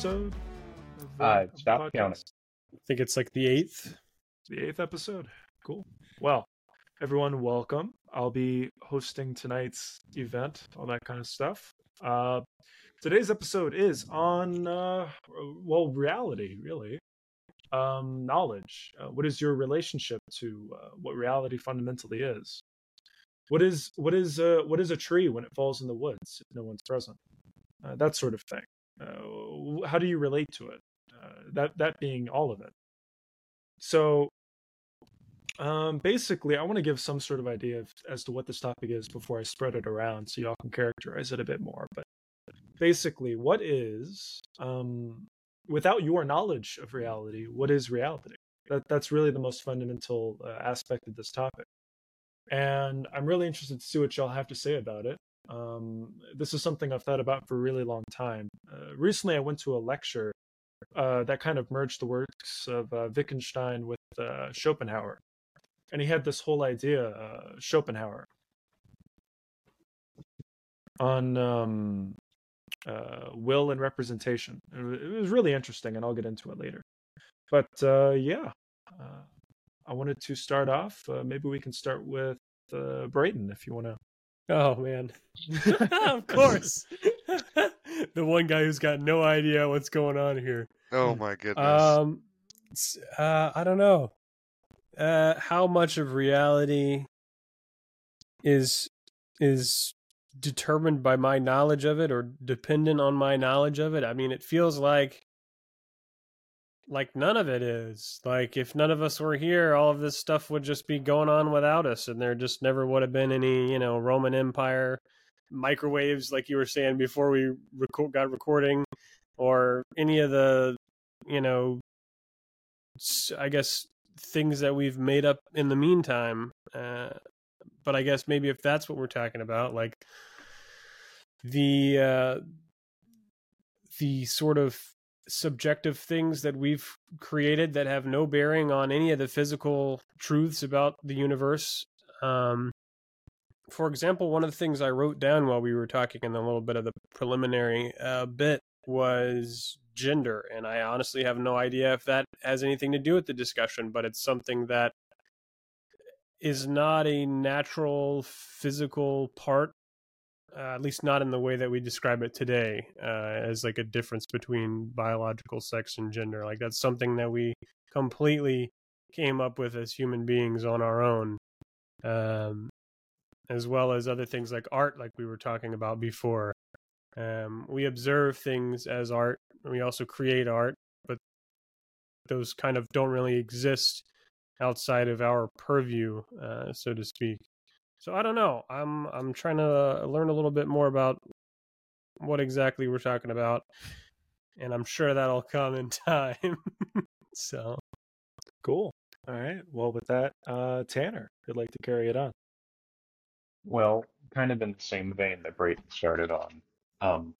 episode? Of, Uh, of stop podcast? counting. I think it's like the eighth. The eighth episode. Cool. Well, everyone, welcome. I'll be hosting tonight's event, all that kind of stuff. Uh, today's episode is on, uh, well, reality, really. Um, knowledge. Uh, what is your relationship to uh, what reality fundamentally is? What is what is uh, what is a tree when it falls in the woods if no one's present? Uh, that sort of thing. Uh, how do you relate to it? Uh, that that being all of it. So um, basically, I want to give some sort of idea of, as to what this topic is before I spread it around so y'all can characterize it a bit more. But basically, what is, um, without your knowledge of reality, what is reality? That, that's really the most fundamental uh, aspect of this topic. And I'm really interested to see what y'all have to say about it. Um, this is something I've thought about for a really long time. Uh, recently, I went to a lecture uh, that kind of merged the works of uh, Wittgenstein with uh, Schopenhauer. And he had this whole idea, uh, Schopenhauer, on um, uh, will and representation. It was really interesting, and I'll get into it later. But yeah, I wanted to start off. Maybe we can start with Brayton, if you want to. Oh man, of course. the one guy who's got no idea what's going on here. Oh my goodness. Um, uh, I don't know. Uh, how much of reality is is determined by my knowledge of it, or dependent on my knowledge of it? I mean, it feels like like none of it is. Like if none of us were here, all of this stuff would just be going on without us, and there just never would have been any, you know, Roman Empire microwaves, like you were saying before we got recording, or any of the you know, i guess things that we've made up in the meantime. Uh, but I guess maybe if that's what we're talking about, like the uh, the sort of subjective things that we've created that have no bearing on any of the physical truths about the universe. Um, for example, one of the things I wrote down while we were talking in a little bit of the preliminary uh, bit was gender, and I honestly have no idea if that has anything to do with the discussion, but it's something that is not a natural physical part, uh, at least not in the way that we describe it today, uh, as like a difference between biological sex and gender. Like that's something that we completely came up with as human beings on our own. Um, as well as other things like art, like we were talking about before. Um, we observe things as art. We also create art, but those kind of don't really exist outside of our purview, uh, so to speak. So I don't know. I'm I'm trying to learn a little bit more about what exactly we're talking about, and I'm sure that'll come in time. so Cool. All right. Well, with that, uh, Tanner, I'd like to carry it on. Well, kind of in the same vein that Brayton started on. Um,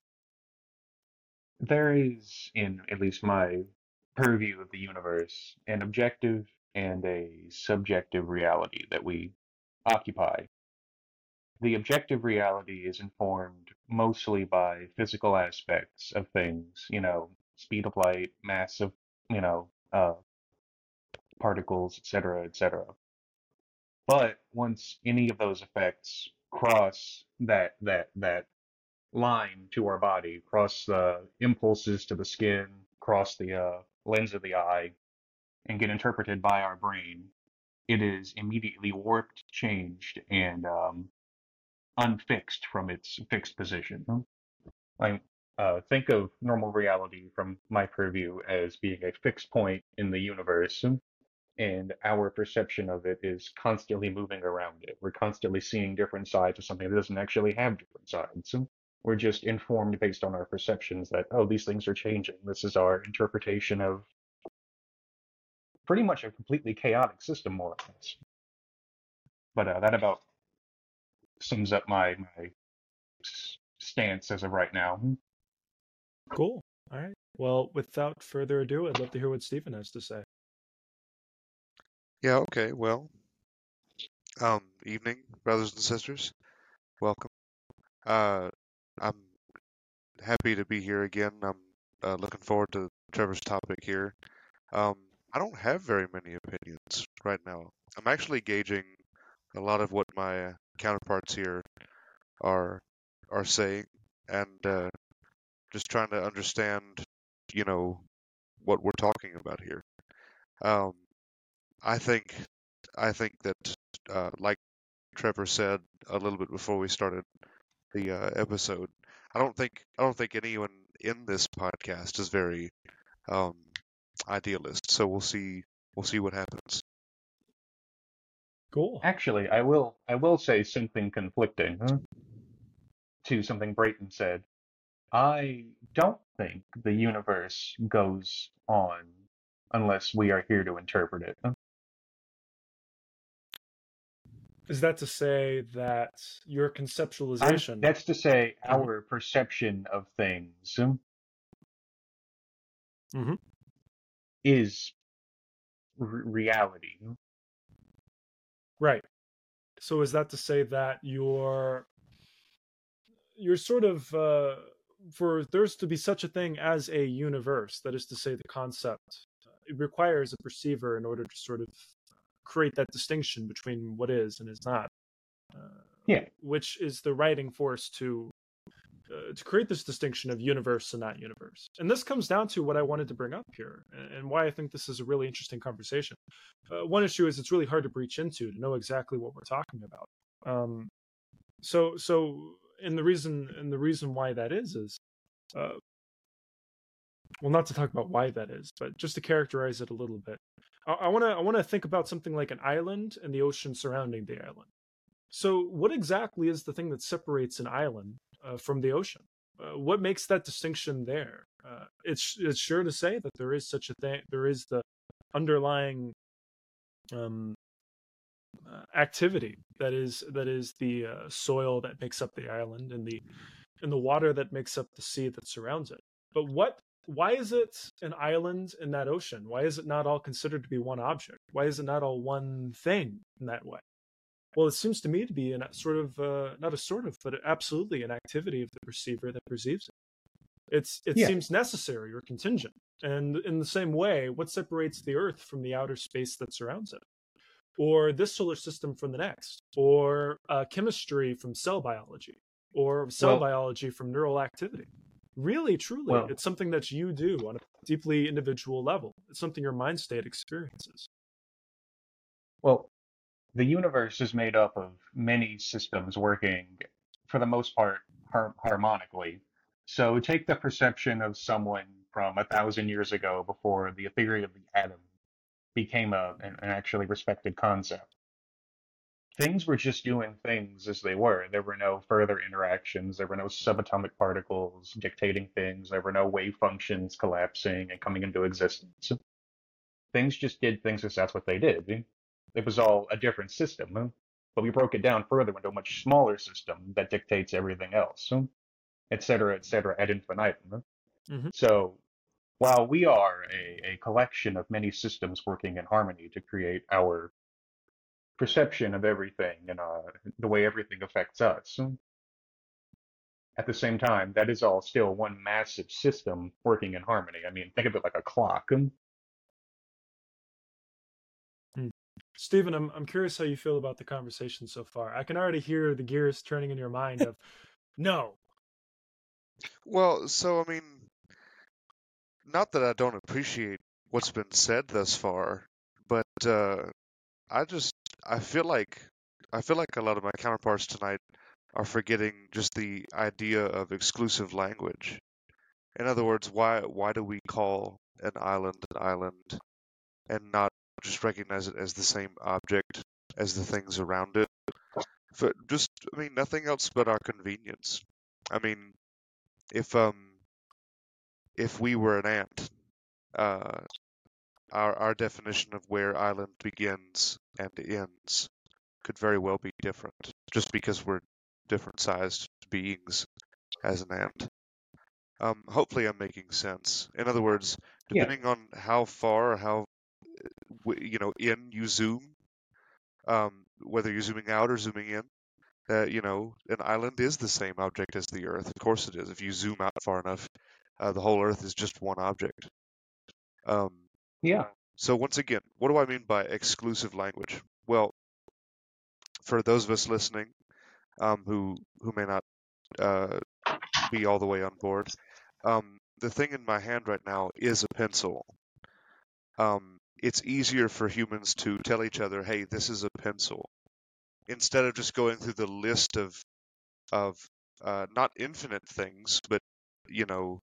there is, in at least my purview of the universe, an objective and a subjective reality that we occupy. The objective reality is informed mostly by physical aspects of things, you know, speed of light, mass of, you know, uh, particles, etc., etc. But once any of those effects cross that that that line to our body, cross the impulses to the skin, cross the uh, lens of the eye, and get interpreted by our brain, it is immediately warped, changed, and um, unfixed from its fixed position. Like, uh, think of normal reality from my purview as being a fixed point in the universe, and our perception of it is constantly moving around it. We're constantly seeing different sides of something that doesn't actually have different sides. We're just informed based on our perceptions that, oh, these things are changing. This is our interpretation of pretty much a completely chaotic system, more or less. But uh, that about sums up my, my stance as of right now. Cool. All right. Well, without further ado, I'd love to hear what Stephen has to say. Yeah, okay, well. Um, evening, brothers and sisters. Welcome. Uh, I'm happy to be here again. I'm uh, looking forward to Trevor's topic here. Um, I don't have very many opinions right now. I'm actually gauging a lot of what my counterparts here are are saying, and uh, just trying to understand, you know, what we're talking about here. Um, I think I think that, uh, like Trevor said a little bit before we started the uh, episode, I don't think I don't think anyone in this podcast is very um, idealist. So we'll see we'll see what happens. Cool. Actually, I will I will say something conflicting huh, to something Brayton said. I don't think the universe goes on unless we are here to interpret it. huh? Is that to say that your I'm- conceptualization? that's to say, our perception of things Mhm. Is r- reality. Right. So is that to say that you're you're sort of uh, for there's to be such a thing as a universe, that is to say the concept, it requires a perceiver in order to sort of create that distinction between what is and is not. Uh, Yeah. Which is the writing force to uh, to create this distinction of universe and not universe. And this comes down to what I wanted to bring up here and and why I think this is a really interesting conversation. Uh, one issue is it's really hard to breach into to know exactly what we're talking about. Um, so, so, and the reason, and the reason why that is is, uh, well, not to talk about why that is, but just to characterize it a little bit. I want to, I want to think about something like an island and the ocean surrounding the island. So, what exactly is the thing that separates an island uh, from the ocean? Uh, what makes that distinction there? Uh, it's it's sure to say that there is such a thing. There is the underlying um, uh, activity that is that is the uh, soil that makes up the island and the and the water that makes up the sea that surrounds it. But what? Why is it an island in that ocean? Why is it not all considered to be one object? Why is it not all one thing in that way? Well, it seems to me to be an sort of uh, not a sort of, but absolutely an activity of the perceiver that perceives it. It's it Yeah. seems necessary or contingent. And in the same way, what separates the Earth from the outer space that surrounds it? Or this solar system from the next? Or uh, chemistry from cell biology? Or cell Well- biology from neural activity? Really, truly, Well- it's something that you do on a deeply individual level. It's something your mind state experiences. Well, the universe is made up of many systems working, for the most part, har- harmonically. So take the perception of someone from a thousand years ago before the theory of the atom became a, an, an actually respected concept. Things were just doing things as they were. There were no further interactions. There were no subatomic particles dictating things. There were no wave functions collapsing and coming into existence. Things just did things as that's what they did it was all a different system, but we broke it down further into a much smaller system that dictates everything else, et cetera, et cetera, ad infinitum. huh? Mhm. So, while we are a, a collection of many systems working in harmony to create our perception of everything and uh, the way everything affects us, at the same time, that is all still one massive system working in harmony. I mean, think of it like a clock. Stephen, I'm I'm curious how you feel about the conversation so far. I can already hear the gears turning in your mind of no. Well, so I mean, not that I don't appreciate what's been said thus far, but uh, I just I feel like I feel like a lot of my counterparts tonight are forgetting just the idea of exclusive language. In other words, why why do we call an island an island and not just recognize it as the same object as the things around it? For just I mean nothing else but our convenience. I mean, if um if we were an ant, uh, our our definition of where island begins and ends could very well be different, just because we're different sized beings as an ant. Um, hopefully, I'm making sense. In other words, Yeah. depending on how far, or how you know in you zoom, um, whether you're zooming out or zooming in, Uh, you know, an island is the same object as the Earth. Of course it is. If you zoom out far enough, uh, the whole Earth is just one object. Um, Yeah. so once again, what do I mean by exclusive language? Well, for those of us listening um, who who may not uh, be all the way on board, um, the thing in my hand right now is a pencil. Um, it's easier for humans to tell each other, "Hey, this is a pencil," instead of just going through the list of of uh, not infinite things, but you know,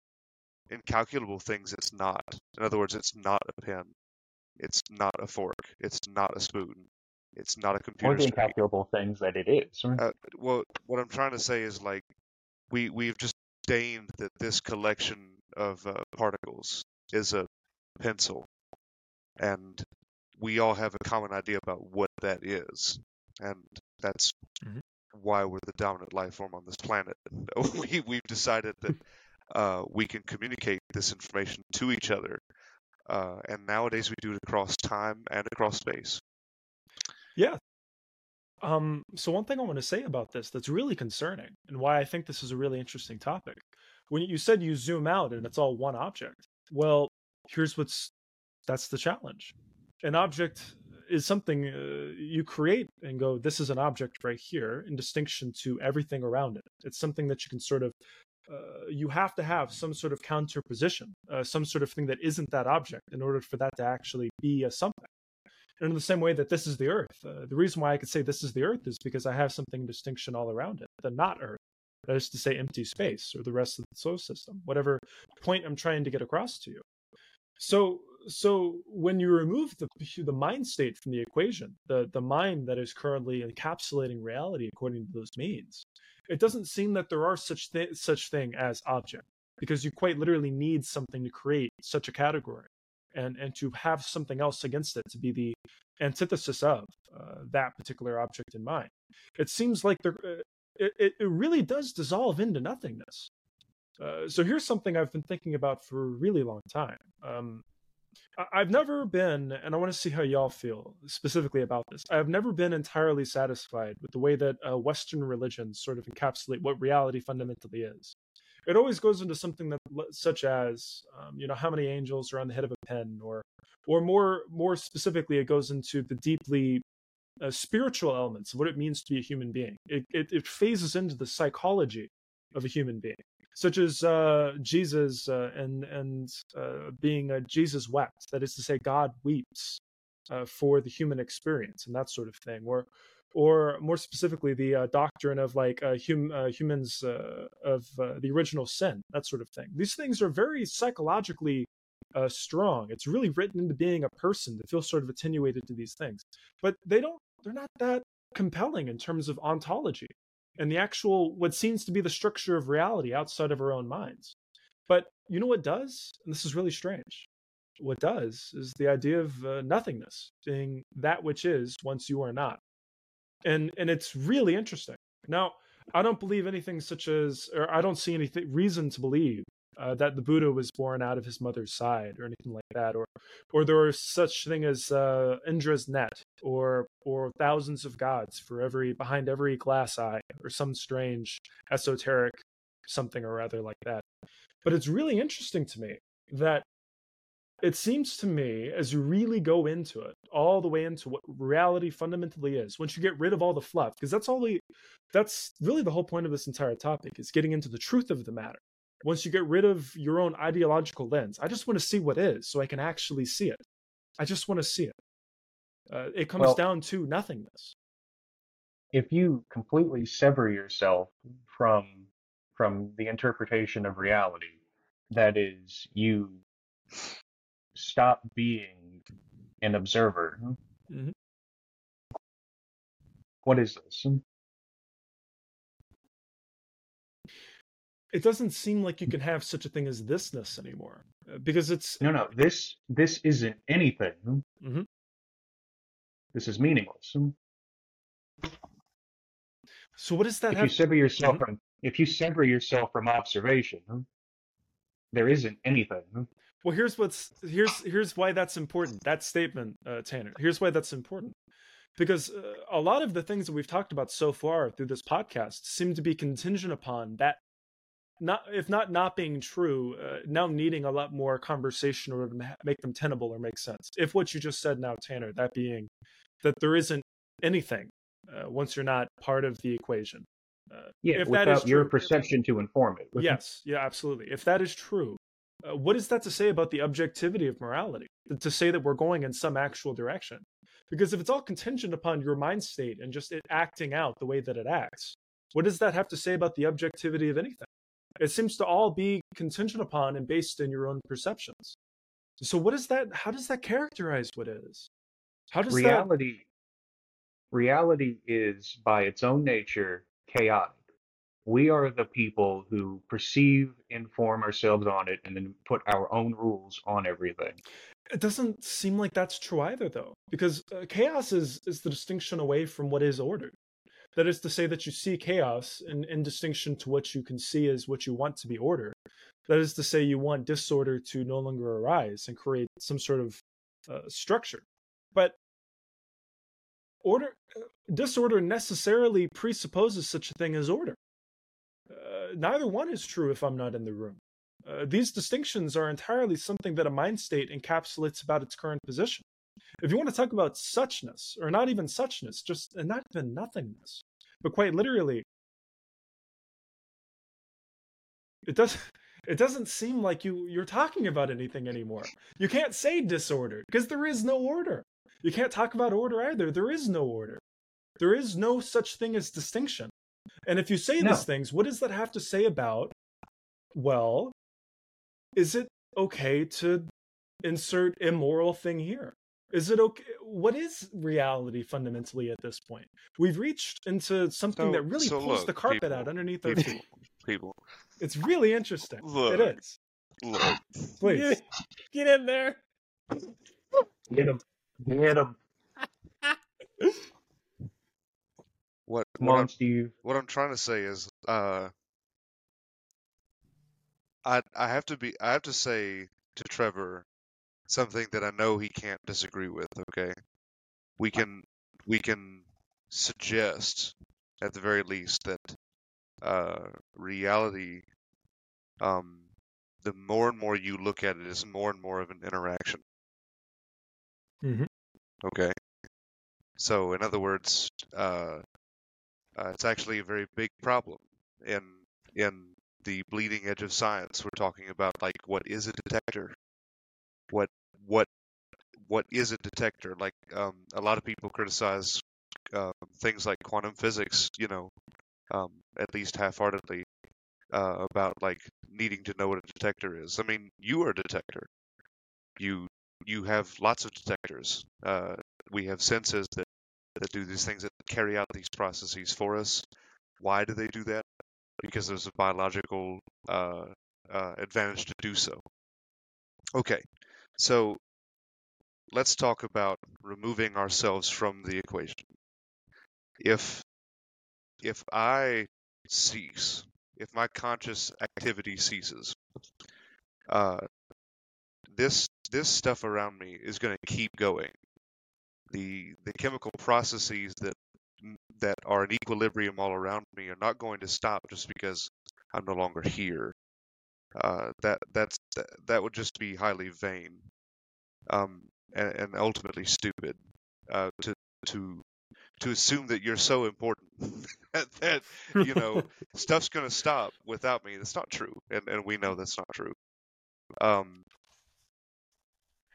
incalculable things. It's not. In other words, it's not a pen. It's not a fork. It's not a spoon. It's not a Or computer the screen. incalculable things that it is. Uh, well, what I'm trying to say is like we we've just deigned that this collection of uh, particles is a pencil, and we all have a common idea about what that is, and that's Mhm. why we're the dominant life form on this planet. we we've decided that uh, we can communicate this information to each other, uh, and nowadays we do it across time and across space. Um, so one thing I want to say about this that's really concerning and why I think this is a really interesting topic. When you said you zoom out and it's all one object, well, here's what's that's the challenge. An object is something uh, you create and go, this is an object right here in distinction to everything around it. It's something that you can sort of uh, you have to have some sort of counterposition, uh, some sort of thing that isn't that object in order for that to actually be a something. And in the same way that this is the Earth, uh, the reason why I could say this is the Earth is because I have something in distinction all around it, the not Earth. That is to say, empty space or the rest of the solar system, whatever point I'm trying to get across to you. So, so when you remove the the mind state from the equation, the the mind that is currently encapsulating reality according to those means, it doesn't seem that there are such thi- such thing as object because you quite literally need something to create such a category and and to have something else against it to be the antithesis of uh, that particular object in mind. It seems like there, uh, it, it really does dissolve into nothingness. Uh, so here's something I've been thinking about for a really long time. Um, I've never been, and I want to see how y'all feel specifically about this. I've never been entirely satisfied with the way that uh, Western religions sort of encapsulate what reality fundamentally is. It always goes into something that, such as, um, you know, how many angels are on the head of a pen, or, or more, more specifically, it goes into the deeply uh, spiritual elements of what it means to be a human being. It, it, it phases into the psychology of a human being such as uh, Jesus uh, and and uh, being a Jesus wept. That is to say, God weeps uh, for the human experience and that sort of thing. Or or more specifically, the uh, doctrine of like uh, hum, humans of the original sin, that sort of thing. These things are very psychologically strong. It's really written into being a person to feel sort of attenuated to these things, but they don't. They're not that compelling in terms of ontology and the actual what seems to be the structure of reality outside of our own minds. But you know what does? And this is really strange. What does is the idea of uh, nothingness being that which is once you are not. And and it's really interesting. Now, I don't believe anything such as or I don't see any reason to believe uh, that the Buddha was born out of his mother's side or anything like that, or or there is such thing as uh, Indra's net, or or thousands of gods for every behind every glass eye, or some strange esoteric something or other like that. But it's really interesting to me that it seems to me as you really go into it all the way into what reality fundamentally is once you get rid of all the fluff because that's all the that's really the whole point of this entire topic is getting into the truth of the matter once you get rid of your own ideological lens i just want to see what is so i can actually see it. I just want to see it. Uh, it comes Well- down to nothingness. If you completely sever yourself from from the interpretation of reality that is you stop being an observer Mm-hmm. what is this it doesn't seem like you can have such a thing as thisness anymore uh, because it's no no this this isn't anything Mhm. this is meaningless so what does that if you sever yourself Mhm. from if you sever yourself from observation there isn't anything Well, here's what's here's here's why that's important. That statement, uh, Tanner. Here's why that's important. because uh, a lot of the things that we've talked about so far through this podcast seem to be contingent upon that not if not not being true uh, now needing a lot more conversation in order to ma- make them tenable or make sense. If what you just said now tanner that being that there isn't anything uh, once you're not part of the equation uh, Yeah, if that is without your perception to inform it. yes yeah absolutely. If that is true uh, what is that to say about the objectivity of morality? To say that we're going in some actual direction. Because if it's all contingent upon your mind state and just it acting out the way that it acts what does that have to say about the objectivity of anything it seems to all be contingent upon and based in your own perceptions. So what is that how does that characterize what is? How does that reality reality is by its own nature chaotic. We are the people who perceive inform ourselves on it and then put our own rules on everything. It doesn't seem like that's true either, though, because uh, chaos is is the distinction away from what is ordered. That is to say that you see chaos in, in distinction to what you can see as what you want to be order. That is to say you want disorder to no longer arise and create some sort of uh, structure. But order uh, disorder necessarily presupposes such a thing as order. Uh, neither one is true if I'm not in the room. Uh, these distinctions are entirely something that a mind state encapsulates about its current position. If you want to talk about suchness, or not even suchness, just and not even nothingness, but quite literally, it does. It doesn't seem like you you're talking about anything anymore. You can't say disorder because there is no order. You can't talk about order either. There is no order. There is no such thing as distinction. And if you say No. these things, what does that have to say about? Well, is it okay to insert immoral thing here? Is it okay? What is reality fundamentally at this point? We've reached into something So- that really so pulls look, the carpet people, out underneath our people, feet. people, It's really interesting. Look. It is. look. Please. Get, get in there. get them get them What come what on I'm, steve what I'm trying to say is, uh, I I have to be I have to say to Trevor something that I know he can't disagree with. Okay, we can we can suggest at the very least that uh, reality, um, the more and more you look at it, is more and more of an interaction. Mhm. Okay. So, in other words, uh, uh, it's actually a very big problem in in the bleeding edge of science. We're talking about like what is a detector? What what what is a detector? Like um, a lot of people criticize uh, things like quantum physics, you know, um, at least half-heartedly uh, about like needing to know what a detector is. I mean, you are a detector. You you have lots of detectors. Uh, we have senses that that do these things that carry out these processes for us. Why do they do that? Because there's a biological uh, uh, advantage to do so. Okay, so let's talk about removing ourselves from the equation. If if I cease, if my conscious activity ceases, uh, this this stuff around me is going to keep going. The the chemical processes that that are in equilibrium all around me are not going to stop just because I'm no longer here. Uh, that that's that, would just be highly vain, um, and, and ultimately stupid. Uh, to to to assume that you're so important that, that you know stuff's going to stop without me. That's not true, and and we know that's not true. Um,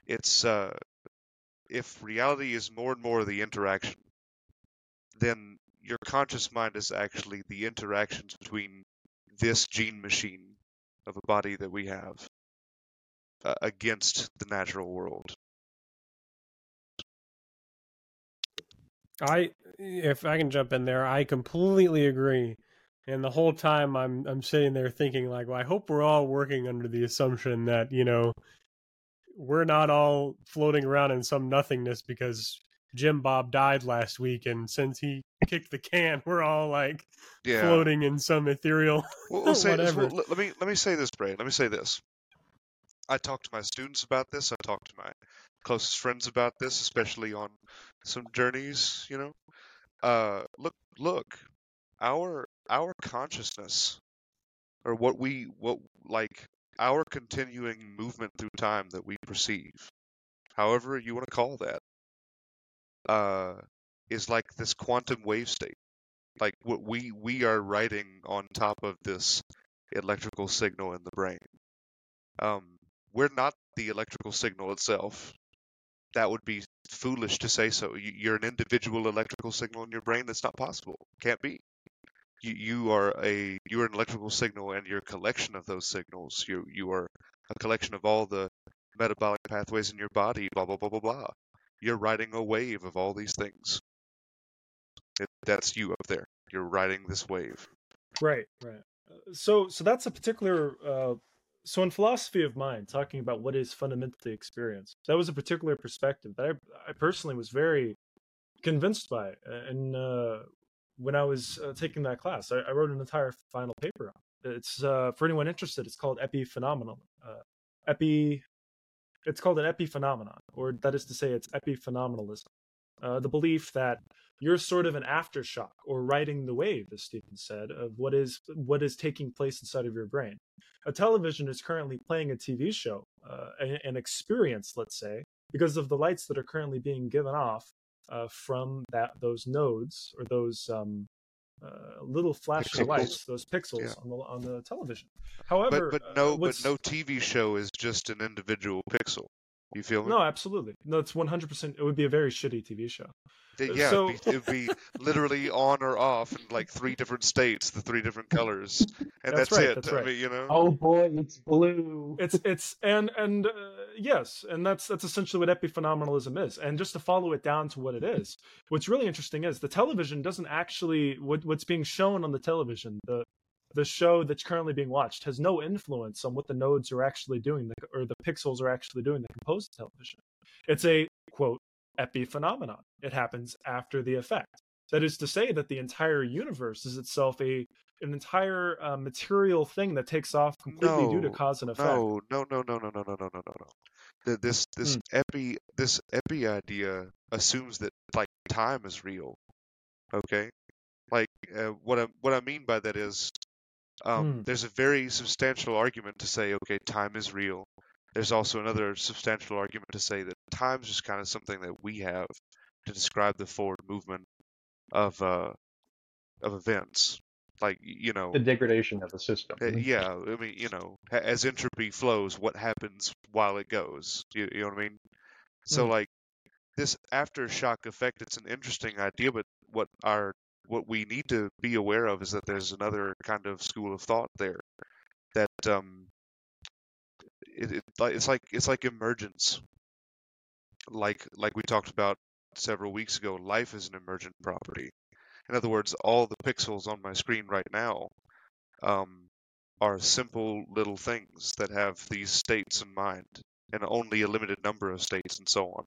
it's uh, if reality is more and more the interaction, then your conscious mind is actually the interactions between this gene machine of a body that we have uh, against the natural world. I, if I can jump in there, I completely agree. And the whole time I'm I'm sitting there thinking like, well, I hope we're all working under the assumption that you know we're not all floating around in some nothingness because Jim Bob died last week, and since he kicked the can, we're all like Yeah. floating in some ethereal. Well, we'll say this, Whatever. well, let, let me let me say this, Bray. Let me say this. I talk to my students about this. I talk to my closest friends about this, especially on some journeys, you know. Uh, look, look, our our consciousness, or what we what like our continuing movement through time that we perceive, however you want to call that, uh, is like this quantum wave state. Like what we we are writing on top of this electrical signal in the brain. Um, we're not the electrical signal itself. That would be foolish to say so. You, you're an individual electrical signal in your brain. That's not possible. Can't be. You you are a you are an electrical signal, and you're a collection of those signals. You you are a collection of all the metabolic pathways in your body. Blah blah blah blah blah. You're riding a wave of all these things. It, that's you up there. You're riding this wave. Right, right. Uh, So, so that's a particular. Uh, so, in philosophy of mind, talking about what is fundamentally experience, that was a particular perspective that I, I personally was very convinced by. And uh, when I was uh, taking that class, I, I wrote an entire final paper on. it. It's uh, for anyone interested. It's called epiphenomenal. Uh, epi. It's called an epiphenomenon, or that is to say, it's epiphenomenalism. Uh, the belief that you're sort of an aftershock or riding the wave, as Stephen said, of what is what is taking place inside of your brain. A television is currently playing a TV show, uh, an, experience, let's say, because of the lights that are currently being given off uh, from that those nodes or those um, uh, little flashing lights, those pixels Yeah. on the on the television. However, But but uh, no but no TV show is just an individual pixel. You feel me? no, absolutely, no. It's one hundred percent. It would be a very shitty TV show. Uh, Yeah, so- it'd, be, it'd be literally on or off in like three different states, the three different colors, and That's that's, right, it. that's I right. mean, you know. Oh boy, it's blue. it's it's and and uh, yes and that's that's essentially what epiphenomenalism is and just to follow it down to what it is what's really interesting is the television doesn't actually what, what's being shown on the television the the show that's currently being watched has no influence on what the nodes are actually doing or the pixels are actually doing that compose the television. It's a quote epiphenomenon. It happens after the effect. That is to say that the entire universe is itself a an entire uh, material thing that takes off completely due to No, cause and effect. No, no, no, no, no, no, no, no, no, no, no. The, this this Hmm. epi this epi idea assumes that like time is real. Okay, like uh, what I what I mean by that is, um, Hmm. there's a very substantial argument to say, okay, time is real. There's also another substantial argument to say that time's just kind of something that we have to describe the forward movement of uh of events. Like you know, the degradation of the system. uh, yeah, I mean, you know, as entropy flows, what happens while it goes? You, you know what I mean? So, Mm. like, this aftershock effect, it's an interesting idea, but what our what we need to be aware of is that there's another kind of school of thought there that um, it, it it's like it's like emergence, like like we talked about several weeks ago. Life is an emergent property. In other words, all the pixels on my screen right now um, are simple little things that have these states in mind, and only a limited number of states, and so on.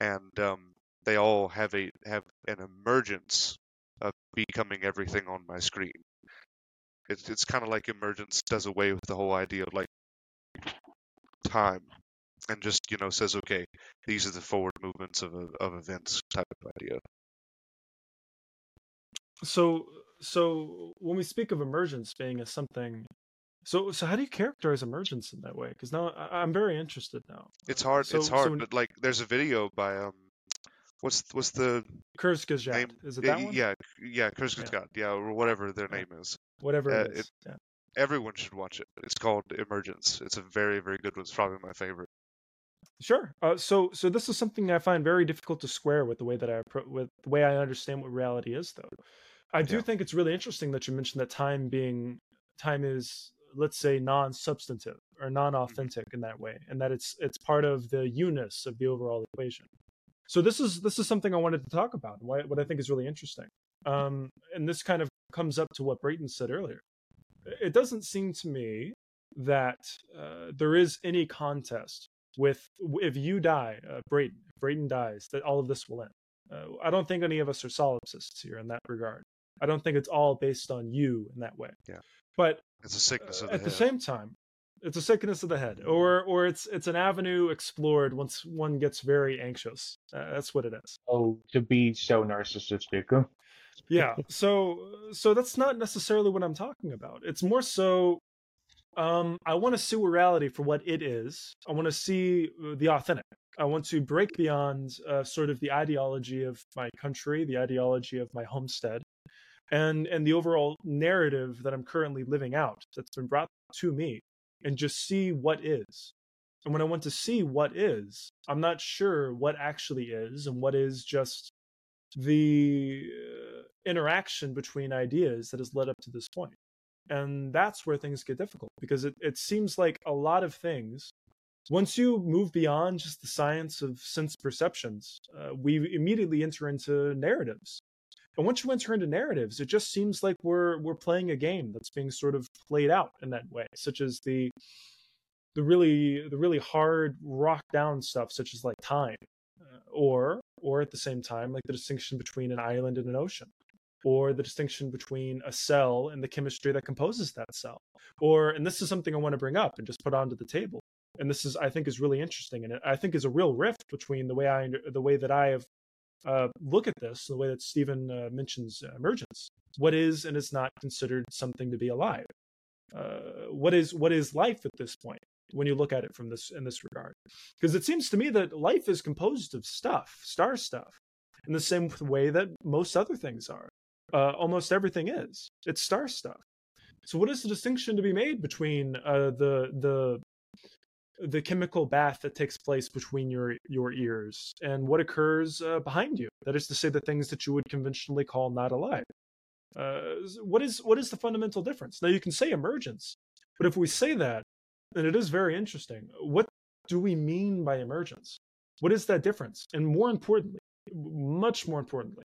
And um, they all have a have an emergence becoming everything on my screen. It's it's kind of like emergence does away with the whole idea of like time, and just you know says, okay, these are the forward movements of of of events type of idea. so so when we speak of emergence being as something so so how do you characterize emergence in that way because now I, i'm very interested now It's hard. so, it's hard, so when but like there's a video by um, what's what's the Kurzgesagt, is it that one Yeah, yeah, Kurzgesagt, yeah, or whatever their name is. whatever uh, it is it- yeah. Everyone should watch it. It's called Emergence. It's a very, very good one. It's probably my favorite. Sure. Uh, so, so this is something I find very difficult to square with the way that I with the way I understand what reality is, though. I do Yeah. think it's really interesting that you mentioned that time being time is, let's say, non-substantive or non-authentic in that way, and that it's it's part of the unus of the overall equation. So this is this is something I wanted to talk about, why, what I think is really interesting. Um, and this kind of comes up to what Brayton said earlier. It doesn't seem to me that uh, there is any contest with if you die, uh, Brayton, if Brayton dies, that all of this will end. Uh, I don't think any of us are solipsists here in that regard. I don't think it's all based on you in that way. Yeah. But It's a sickness uh, of the at the same time, It's a sickness of the head, or or it's it's an avenue explored once one gets very anxious. Uh, that's what it is. Oh, to be so narcissistic. Yeah. So so that's not necessarily what I'm talking about. It's more so um, I want to see reality for what it is. I want to see the authentic. I want to break beyond uh, sort of the ideology of my country, the ideology of my homestead, and and the overall narrative that I'm currently living out that's been brought to me, and just see what is. And when I want to see what is, I'm not sure what actually is and what is just the uh, interaction between ideas that has led up to this point and that's where things get difficult because it, it seems like a lot of things once you move beyond just the science of sense perceptions uh, we immediately enter into narratives and once you enter into narratives it just seems like we're we're playing a game that's being sort of played out in that way such as the the really the really hard rock down stuff such as like time uh, or or at the same time like the distinction between an island and an ocean or the distinction between a cell and the chemistry that composes that cell or and this is something i want to bring up and just put onto the table. And this is i think is really interesting and i think is a real rift between the way i the way that i have uh, look at this the way that stephen uh, mentions emergence what is and is not considered something to be alive uh, what is what is life at this point when you look at it from this in this regard because it seems to me that life is composed of stuff star stuff in the same way that most other things are uh, almost everything is. It's star stuff. So, what is the distinction to be made between uh, the the the chemical bath that takes place between your your ears and what occurs uh, behind you? That is to say, the things that you would conventionally call not alive. Uh, what is what is the fundamental difference? Now, you can say emergence, but if we say that, then it is very interesting. What do we mean by emergence? What is that difference? And more importantly, much more importantly,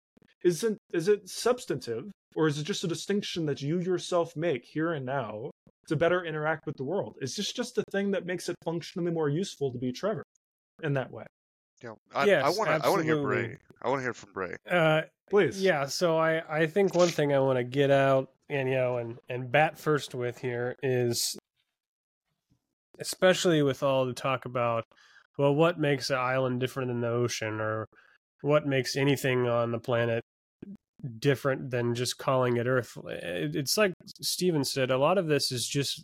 isn't is it substantive or is it just a distinction that you yourself make here and now to better interact with the world. It's just just a thing that makes it functionally more useful to be trevor in that way. Yeah i yes, want to i want to hear bray. i want to hear from bray. Uh please. yeah so i i think one thing i want to get out and you know and and bat first with here is especially with all the talk about well what makes an island different than the ocean or what makes anything on the planet different than just calling it Earth. It's like Stephen said, a lot of this is just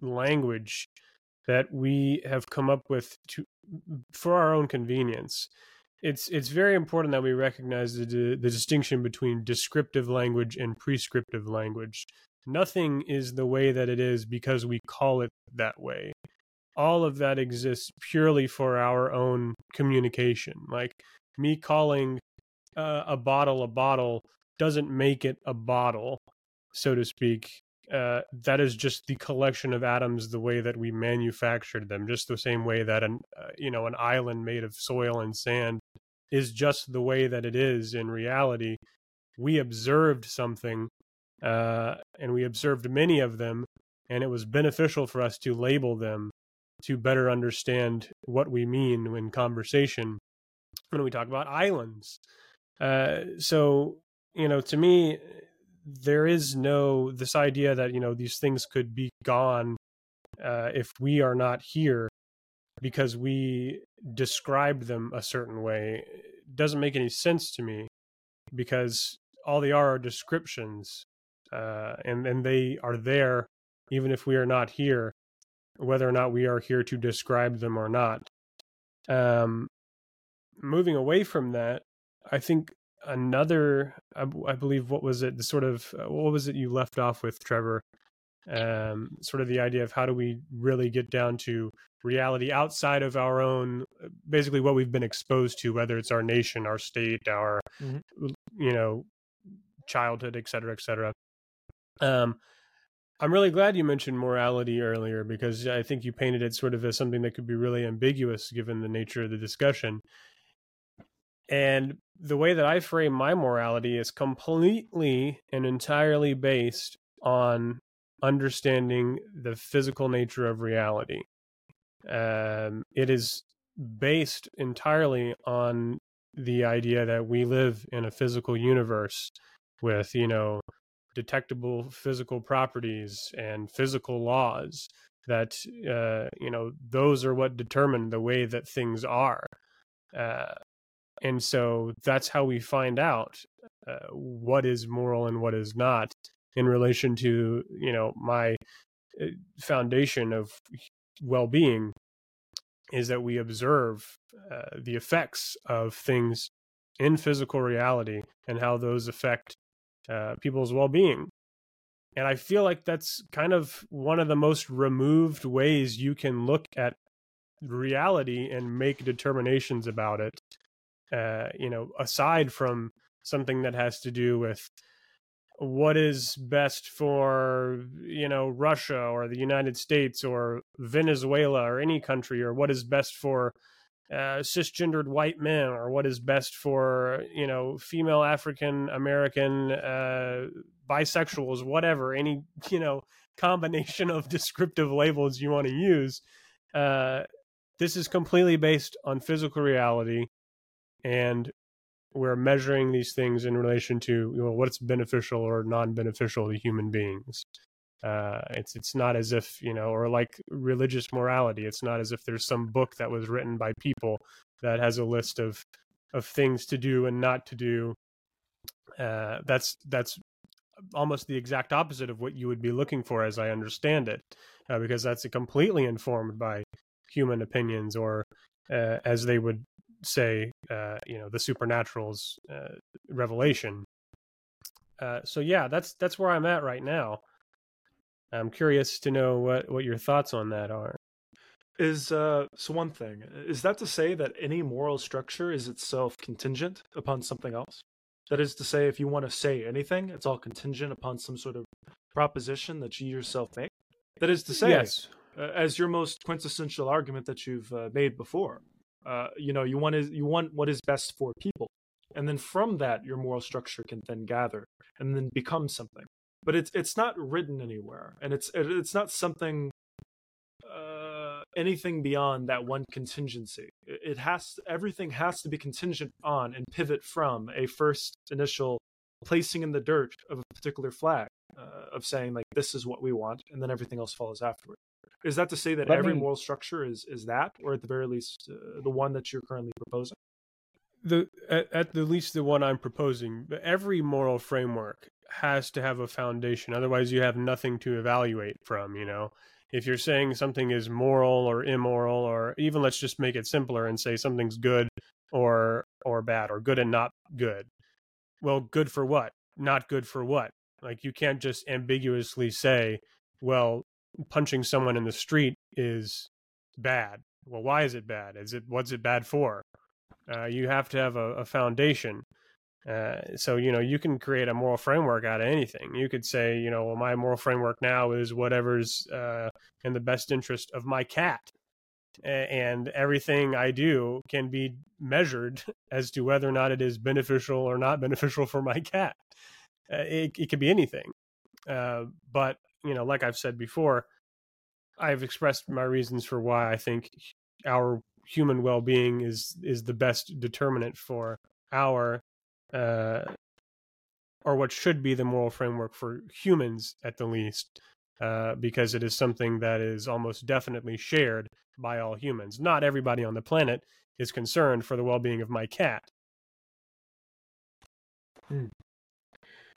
language that we have come up with to for our own convenience. It's it's very important that we recognize the the distinction between descriptive language and prescriptive language. Nothing is the way that it is because we call it that way. All of that exists purely for our own communication. Like me calling uh, a bottle a bottle doesn't make it a bottle, so to speak. Uh, that is just the collection of atoms the way that we manufactured them, just the same way that an uh, you know an island made of soil and sand is just the way that it is in reality. We observed something, uh, and we observed many of them, and it was beneficial for us to label them to better understand what we mean in conversation when we talk about islands. Uh, so you know, to me, there is no this idea that you know these things could be gone uh, if we are not here because we described them a certain way. It doesn't make any sense to me because all they are are descriptions uh, and and they are there even if we are not here whether or not we are here to describe them or not. Um, moving away from that i think another I, I, believe what was it the sort of uh, what was it you left off with trevor? Um sort of the idea of how do we really get down to reality outside of our own uh, basically what we've been exposed to whether it's our nation our state our mm-hmm. you know childhood et cetera et cetera. Um i'm really glad you mentioned morality earlier because i think you painted it sort of as something that could be really ambiguous given the nature of the discussion. And the way that I frame my morality is completely and entirely based on understanding the physical nature of reality. Um, it is based entirely on the idea that we live in a physical universe with, you know, detectable physical properties and physical laws. that uh, you know those are what determine the way that things are uh, and so that's how we find out uh, what is moral and what is not in relation to you know my uh, foundation of well-being is that we observe uh, the effects of things in physical reality and how those affect uh, people's well-being. And i feel like that's kind of one of the most removed ways you can look at reality and make determinations about it uh, you know aside from something that has to do with what is best for you know Russia or the United States or Venezuela or any country or what is best for uh, cisgendered white men or what is best for you know female African American uh, bisexuals whatever any you know combination of descriptive labels you want to use uh, this is completely based on physical reality and we're measuring these things in relation to you know, what's beneficial or non-beneficial to human beings. Uh, it's it's not as if you know, or like religious morality. It's not as if there's some book that was written by people that has a list of of things to do and not to do. Uh, that's that's almost the exact opposite of what you would be looking for, as I understand it, uh, because that's completely informed by human opinions or uh, as they would say uh, you know the supernatural's uh, revelation. Uh, so yeah, that's that's where I'm at right now. I'm curious to know what what your thoughts on that are. Is uh so one thing is that to say that any moral structure is itself contingent upon something else? That is to say, if you want to say anything, it's all contingent upon some sort of proposition that you yourself make. That is to say, yes, uh, as your most quintessential argument that you've uh, made before, uh, you know you want is you want what is best for people. And then from that your moral structure can then gather and then become something. But it's it's not written anywhere. And it's it's not something uh, anything beyond that one contingency. It has everything has to be contingent on and pivot from a first initial placing in the dirt of a particular flag uh, of saying like this is what we want and then everything else follows afterward is that to say that Let every me- moral structure is is that, or at the very least, uh, the one that you're currently proposing? the at, at the least the one I'm proposing. But every moral framework has to have a foundation. Otherwise, you have nothing to evaluate from. You know, if you're saying something is moral or immoral, or even let's just make it simpler and say something's good or or bad, or good and not good. Well, good for what? Not good for what? Like you can't just ambiguously say, well, punching someone in the street is bad. Well, why is it bad? Is it what's it bad for? Uh, you have to have a, a foundation. Uh, so you know you can create a moral framework out of anything. You could say, you know, well, my moral framework now is whatever's uh, in the best interest of my cat, and everything I do can be measured as to whether or not it is beneficial or not beneficial for my cat. Uh, it it could be anything, uh, but you know, like I've said before, I've expressed my reasons for why I think our human well-being is is the best determinant for our uh, or what should be the moral framework for humans at the least uh, because it is something that is almost definitely shared by all humans. Not everybody on the planet is concerned for the well-being of my cat.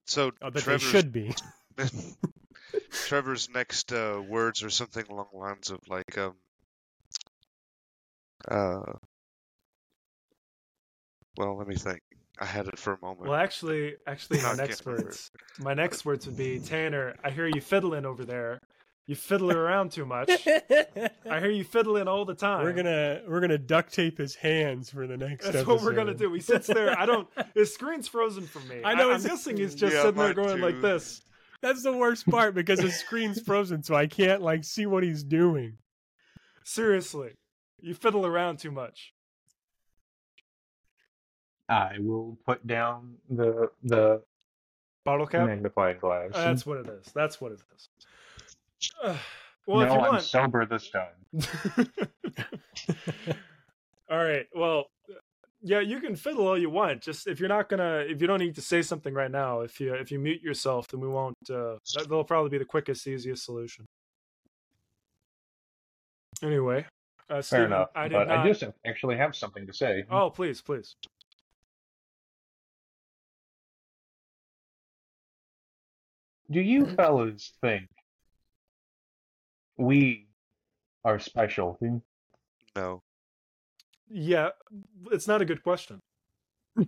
So uh, but Trevor's, they should be Trevor's next uh, words are something along the lines of like, um, uh, well, let me think. I had it for a moment. Well, actually, actually, my next words, my next words would be Tanner. I hear you fiddling over there. You fiddling around too much. I hear you fiddling all the time. we're gonna we're gonna duct tape his hands for the next That's what we're gonna do. He sits there. I don't. His screen's frozen for me. I know I, am guessing he's just Yeah, sitting there mine going like this. That's the worst part because the screen's frozen, so I can't like see what he's doing. Seriously, you fiddle around too much. I will put down the the Bottle cap. magnifying glass. Uh, that's what it is. That's what it is. Ugh. well, no, if you I'm want. sober this time. all right. Well, yeah, you can fiddle all you want. Just if you're not gonna, if you don't need to say something right now, if you if you mute yourself, then we won't. Uh, that, that'll probably be the quickest, easiest solution. Anyway, uh, Fair enough. I did but not. I just actually have something to say. Oh, please, please. Do you fellas think we are special? No. Yeah, it's not a good question.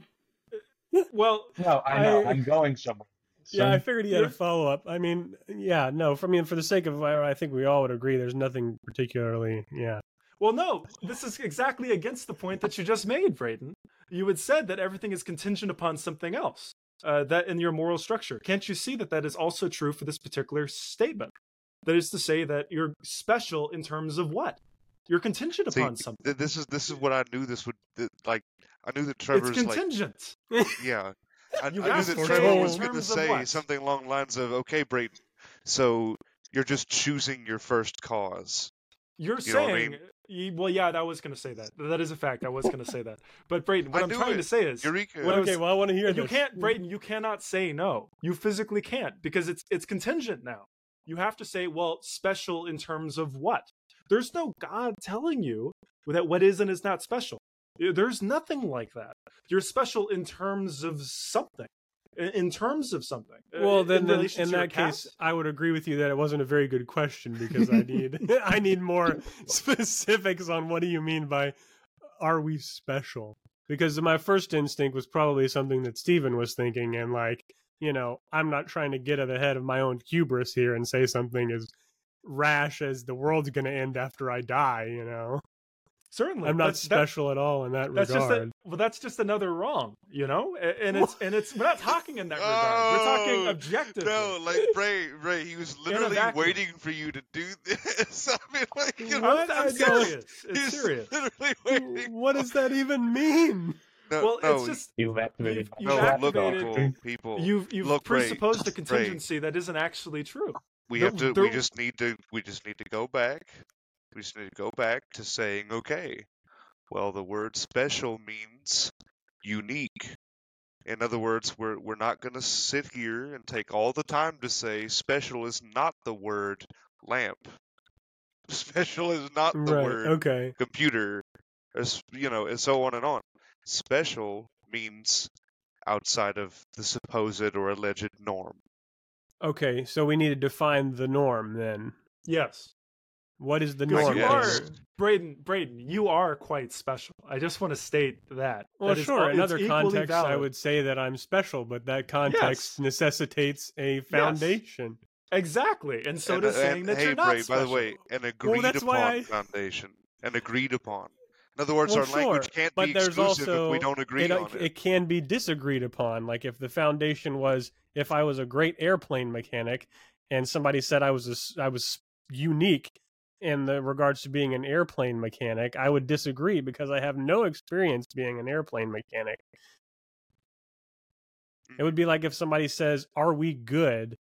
well, No, I know. I- I, am going somewhere. Yeah, I figured he had a follow up. I mean, yeah, no. For I mean, for the sake of, I I think we all would agree. There's nothing particularly, yeah. well, no. This is exactly against the point that you just made, Braden. You had said that everything is contingent upon something else. Uh, that in your moral structure, can't you see that that is also true for this particular statement? That is to say that you're special in terms of what? You're contingent See, upon something. th- this is this is what I knew this would th- like. I knew that Trevor's it's like contingent. yeah. I, You I knew that Trevor was going to say something along the lines of, "Okay, Brayden, so you're just choosing your first cause." You're You know what I saying, mean? well, yeah, I was going to say that. That is a fact. I was going to say that. But Brayden, what I I'm trying it. to say is, Eureka! What I was- okay, well, I want to hear you this. can't, Brayden. You cannot say no. You physically can't because it's it's contingent now. You have to say, well, special in terms of what? There's no God telling you that what is and is not special. There's nothing like that. You're special in terms of something. In in terms of something. Uh, Well, in then, relation in that case? I would agree with you that it wasn't a very good question because I need I need more specifics on what do you mean by are we special? Because my first instinct was probably something that Stephen was thinking, and like you know, I'm not trying to get at the head of my own hubris here and say something as rash as the world's going to end after I die. You know, certainly, I'm not That- that- special at all in that that's just regard. a, well that's just another wrong you know A- and it's and it's we're not talking in that regard we're talking Oh, objectively No, like Ray, Ray, he was literally waiting for you to do this. I mean, like, you know, What? I'm, I'm I serious it's he's serious literally waiting. what does that even mean? No, well no, it's just You've activated. You've- no, you've look, activated- people, people. you've you've Look, Ray, presupposed a Ray. contingency that isn't actually true we have to. the- We just need to. We just need to go back. We just need to go back to saying, okay, well, the word special means unique. In other words, we're we're not going to sit here and take all the time to say special is not the word lamp. Special is not the right. word Okay. computer, as you know, and so on and on. Special means outside of the supposed or alleged norm. Okay, so we need to define the norm then. yes What is the norm? you are braden braden you are quite special i just want to state that Well, That is sure. all- In other equally contexts, I would say that I'm special, but that context Yes. necessitates a foundation. exactly and so and, does uh, and- saying that hey, you're not Bray, special by the way, an agreed that's upon I- foundation. An agreed upon. In other words, Well, our language can't but be there's exclusive also if we don't agree it, on it. it can be disagreed upon. Like if the foundation was, if I was a great airplane mechanic, and somebody said I was a s I was unique in the regards to being an airplane mechanic, I would disagree because I have no experience being an airplane mechanic. It would be like if somebody says, "Are we good?"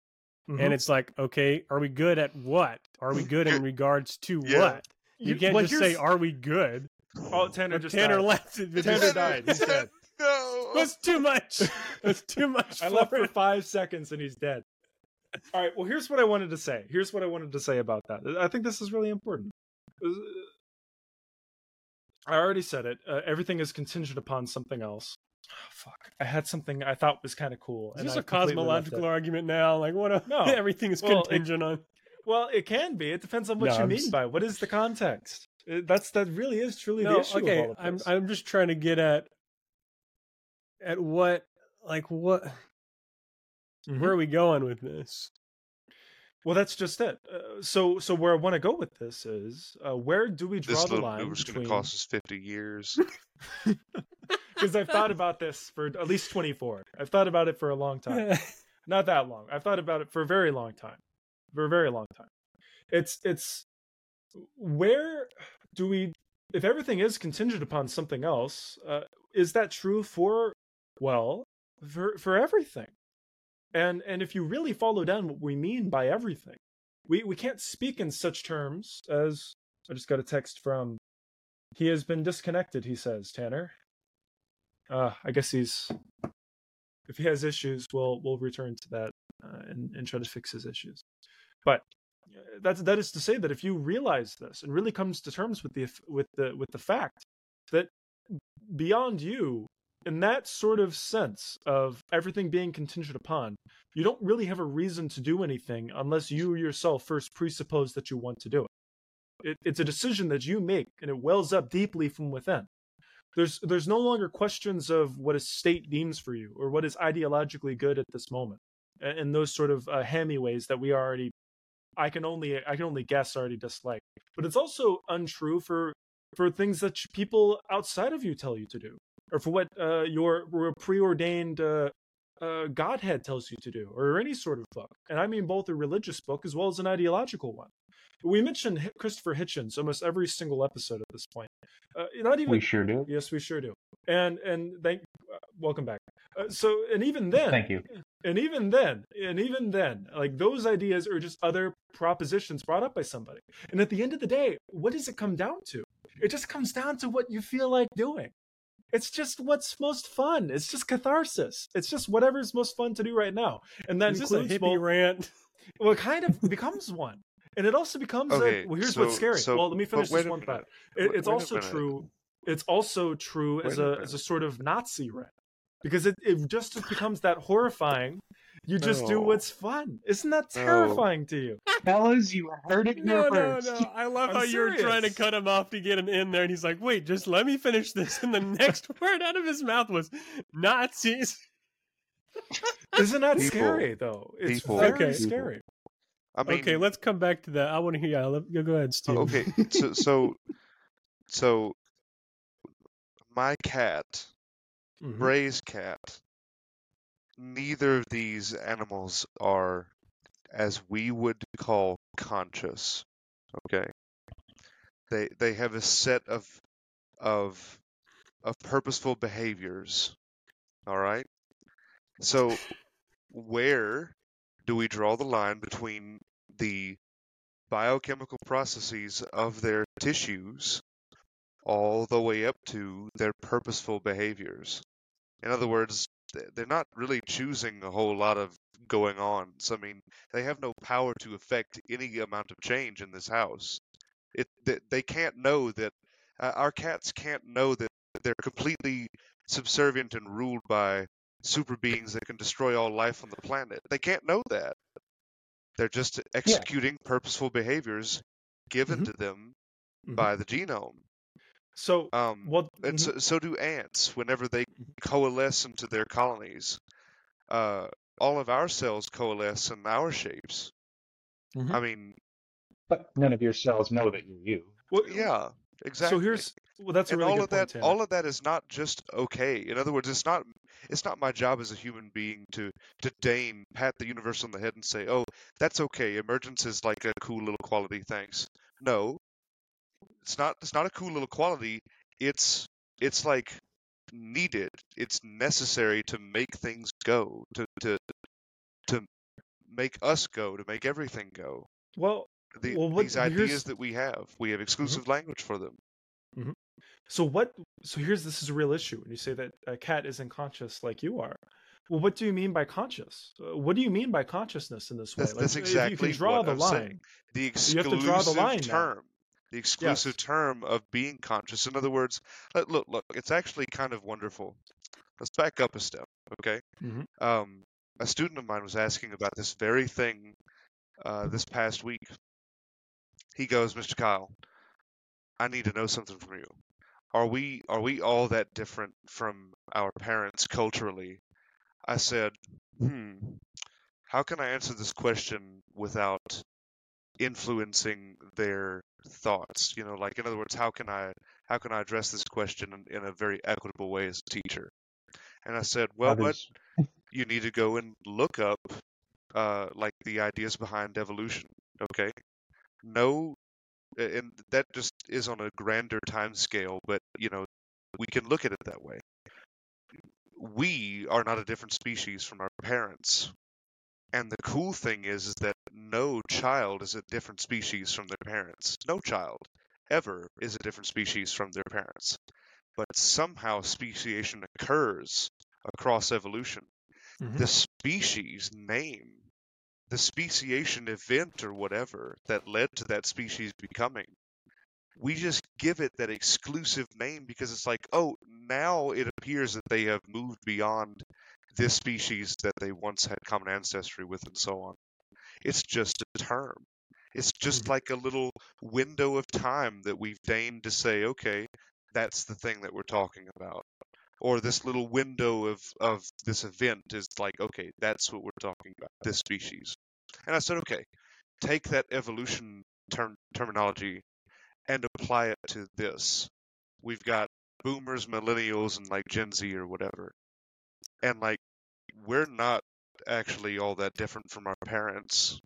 Mhm. and it's like, "Okay, are we good at what? Are we good in regards to Yeah. what?" You can't well, just say, "Are we good?" Oh tanner just Tanner died. left. It Tanner just- died. He's dead. no. That's too much. That's too much. I left for five seconds and he's dead. All right. Well, here's what I wanted to say. Here's what I wanted to say about that. I think this is really important. I already said it. Uh, everything is contingent upon something else. Oh, fuck. I had something I thought was kind of cool. Is this a cosmological argument now? Like what? A, No. everything is Well, it- contingent on. Well, it can be. It depends on what No, you I'm mean s- by what is the context. Uh, That's that really is truly the No, issue. okay. Of all of I'm this. I'm just trying to get at at what like what Mhm. where are we going with this? Well, that's just it. Uh, so, so where I want to go with this is, uh, where do we draw this the little line maneuver's going to cost us 50 years. Because I've thought about this for at least twenty-four. I've thought about it for a long time. Not that long. I've thought about it for a very long time. For a very long time. It's it's where do we? If everything is contingent upon something else, uh, is that true for well for for everything? And and if you really follow down what we mean by everything, we we can't speak in such terms as I just got a text from. He has been disconnected. He says, Tanner. Uh, I guess he's. If he has issues, we'll we'll return to that uh, and and try to fix his issues. But that's that is to say that if you realize this and really comes to terms with the with the with the fact that beyond you in that sort of sense of everything being contingent upon you don't really have a reason to do anything unless you yourself first presuppose that you want to do it. it it's a decision that you make and it wells up deeply from within there's there's no longer questions of what a state deems for you or what is ideologically good at this moment and those sort of uh, hammy ways that we already I can only I can only guess already dislike. But it's also untrue for for things that people outside of you tell you to do, or for what uh, your, your preordained uh, uh, Godhead tells you to do, or any sort of book. And I mean both a religious book as well as an ideological one. We mentioned Christopher Hitchens almost every single episode at this point. Uh, not even We sure do. yes, we sure do. And and thank uh, welcome back. Uh, so and even then, Thank you. And even then and even then like those ideas are just other propositions brought up by somebody. And at the end of the day what does it come down to? It just comes down to what you feel like doing. It's just what's most fun. It's just catharsis. It's just whatever's most fun to do right now. And that Is this a includes hippie both, rant? well it kind of becomes one. And it also becomes Okay, a, well here's so- what's scary. so- well let me finish wait this one minute. thought it, it's wait also minute. true it's also true as Wait a a minute. as a sort of nazi rant because it, it just becomes that horrifying you just do oh. what's fun isn't that No. terrifying to you Fellas, you heard it No, here no, first. no. I love I'm how you're trying to cut him off to get him in there, and he's like, "Wait, just let me finish this." And the next word out of his mouth was Nazis. isn't that People. scary though it's People. very Okay. scary I mean, okay, let's come back to that. I want to hear. Yeah, let, go go ahead, Steve. okay, so so so my cat, Mhm. Bray's cat, neither of these animals are as we would call conscious. Okay. They they have a set of of of purposeful behaviors. All right? So where do we draw the line between the biochemical processes of their tissues all the way up to their purposeful behaviors. In other words, they're not really choosing a whole lot of going on. So, I mean, they have no power to affect any amount of change in this house. It they, they can't know that uh, our cats can't know that they're completely subservient and ruled by super beings that can destroy all life on the planet. They can't know that. They're just executing purposeful behaviors given Mhm. to them Mhm. by the genome. So Um, what and so, so do ants whenever they coalesce into their colonies. Uh, all of our cells coalesce in our shapes. Mhm. I mean, But none of your cells know that you're you. Well, yeah, exactly. so here's well that's a and really all good of that, point all of that is not just okay. In other words, it's not, it's not my job as a human being to to deign pat the universe on the head and say, "Oh, that's okay. Emergence is like a cool little quality. Thanks." No, it's not. It's not a cool little quality. It's it's like needed. It's necessary to make things go. To to to make us go. To make everything go. well The, Well, what- these here's- ideas that we have, we have exclusive language for them. So what? So here's this is a real issue when you say that a cat isn't conscious like you are. Well, what do you mean by conscious? Uh, What do you mean by consciousness in this way? That's, that's exactly you can draw what the I'm line. saying. The You exclusive have to draw the line now. The exclusive term of being conscious. In other words, look, look, look, it's actually kind of wonderful. Let's back up a step, okay? Mhm. Um, a student of mine was asking about this very thing uh, this past week. He goes, Mr. Kyle, I need to know something from you. Are we are we all that different from our parents culturally? I said, hmm, how can I answer this question without influencing their thoughts? You know, like in other words, how can I how can I address this question in, in a very equitable way as a teacher? And I said, well, what you need to go and look up uh, like the ideas behind evolution. Okay, no, and that just is on a grander time scale, but you know we can look at it that way. We are not a different species from our parents. And the cool thing is, is that no child is a different species from their parents. No child ever is a different species from their parents. But somehow speciation occurs across evolution Mhm. the species name the speciation event or whatever that led to that species becoming, we just give it that exclusive name because it's like, oh, now it appears that they have moved beyond this species that they once had common ancestry with and so on. It's just a term. It's just Mhm. like a little window of time that we've deigned to say, okay, that's the thing that we're talking about. Or this little window of, of this event is like, okay, that's what we're talking about, this species. And I said, okay, take that evolution term, terminology and apply it to this. We've got boomers, millennials, and like Gen Z or whatever. And like, we're not actually all that different from our parents,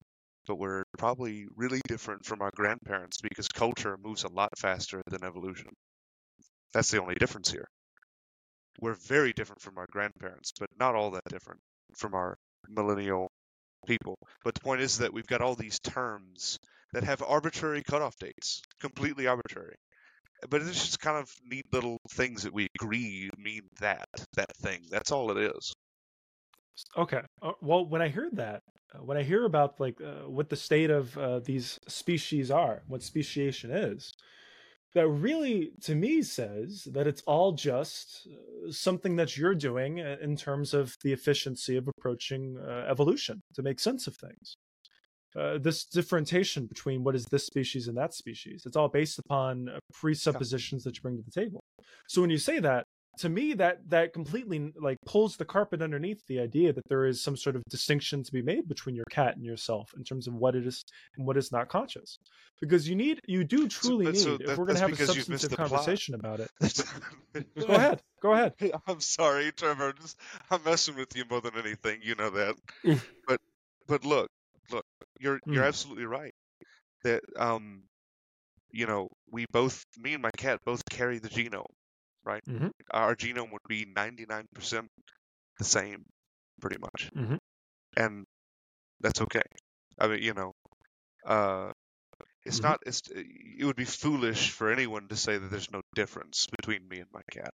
but we're probably really different from our grandparents because culture moves a lot faster than evolution. That's the only difference here. We're very different from our grandparents, but not all that different from our millennial people. But the point is that we've got all these terms that have arbitrary cutoff dates, completely arbitrary. But it's just kind of neat little things that we agree mean that that thing. That's all it is. Okay. Uh, well, when I hear that, uh, when I hear about like uh, what the state of uh, these species are, what speciation is, that really to me says that it's all just uh, something that you're doing in terms of the efficiency of approaching uh, evolution to make sense of things. Uh, this differentiation between what is this species and that species, it's all based upon uh, presuppositions that you bring to the table. So when you say that, to me that that completely like pulls the carpet underneath the idea that there is some sort of distinction to be made between your cat and yourself in terms of what it is and what is not conscious because you need you do truly so need if that- we're going to have a because you've substantive the plot. conversation about it go go ahead go ahead I'm sorry, Trevor. Just, I'm messing with you more than anything. You know that. but but look, look, you're you're Mm. absolutely right. That um, you know, we both, me and my cat, both carry the genome, right? Mhm. Our genome would be 99% the same, pretty much, Mhm. and that's okay. I mean, you know, uh, it's Mhm. not. It's it would be foolish for anyone to say that there's no difference between me and my cat.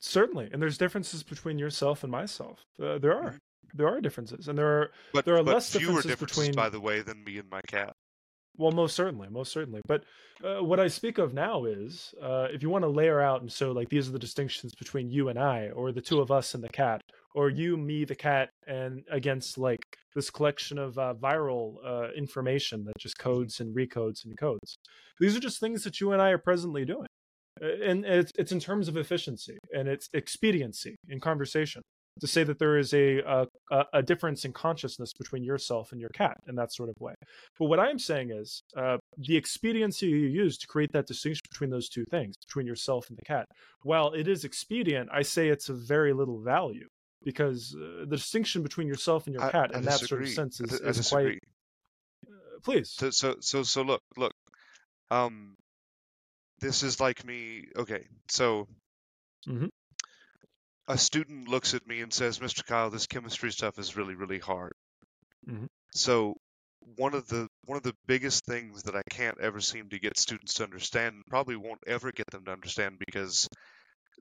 certainly and there's differences between yourself and myself uh, there are Mhm. There are differences and there are But There are less differences differences, between- by the way, than me and my cat. Well, most certainly, most certainly. But uh, what I speak of now is uh, if you want to layer out, and so like these are the distinctions between you and I, or the two of us and the cat, or you, me, the cat, and against like this collection of uh, viral uh, information that just codes and recodes and codes. These are just things that you and I are presently doing. And it's, it's in terms of efficiency and it's expediency in conversation to say that there is a, a a- a difference in consciousness between yourself and your cat in that sort of way. But what I'm saying is uh, the expediency you use to create that distinction between those two things, between yourself and the cat. While it is expedient, I say it's of very little value because uh, the distinction between yourself and your I- cat I in that sort of sense is, I is quite. Uh, please. So so so so look look, um, this is like me. Okay, so Mhm. A student looks at me and says, "Mr. Kyle, this chemistry stuff is really really hard." Mhm. So one of the one of the biggest things that I can't ever seem to get students to understand, and probably won't ever get them to understand because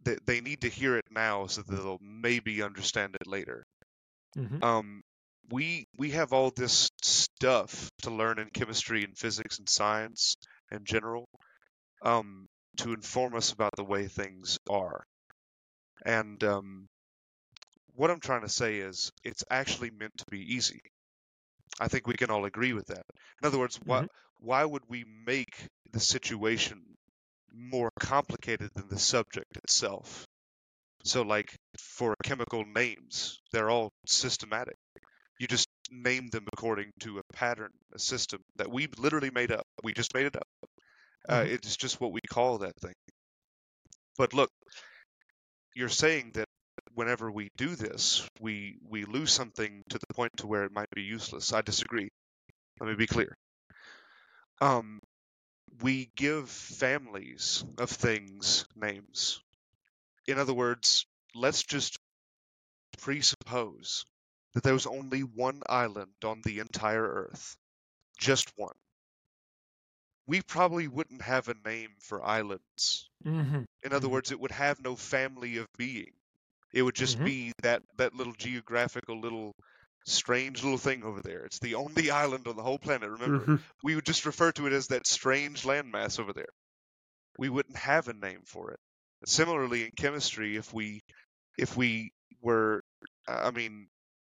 they they need to hear it now so that they'll maybe understand it later. Mhm. um, we we have all this stuff to learn in chemistry and physics and science in general um, to inform us about the way things are. And um, what I'm trying to say is, it's actually meant to be easy. I think we can all agree with that. In other words, why why would we make the situation more complicated than the subject itself? So, like for chemical names, they're all systematic. You just name them according to a pattern, a system that we literally made up. We just made it up. Uh, Mhm. it's just what we call that thing. But look, you're saying that whenever we do this, we we lose something to the point to where it might be useless. I disagree. Let me be clear. Um, we give families of things names. In other words, let's just presuppose that there was only one island on the entire Earth. Just one. We probably wouldn't have a name for islands. Mhm. In other Mhm. words, it would have no family of being. It would just Mhm. be that, that little geographical little strange little thing over there. It's the only island on the whole planet. Remember, Mhm. we would just refer to it as that strange landmass over there. We wouldn't have a name for it. Similarly, in chemistry, if we if we were, I mean,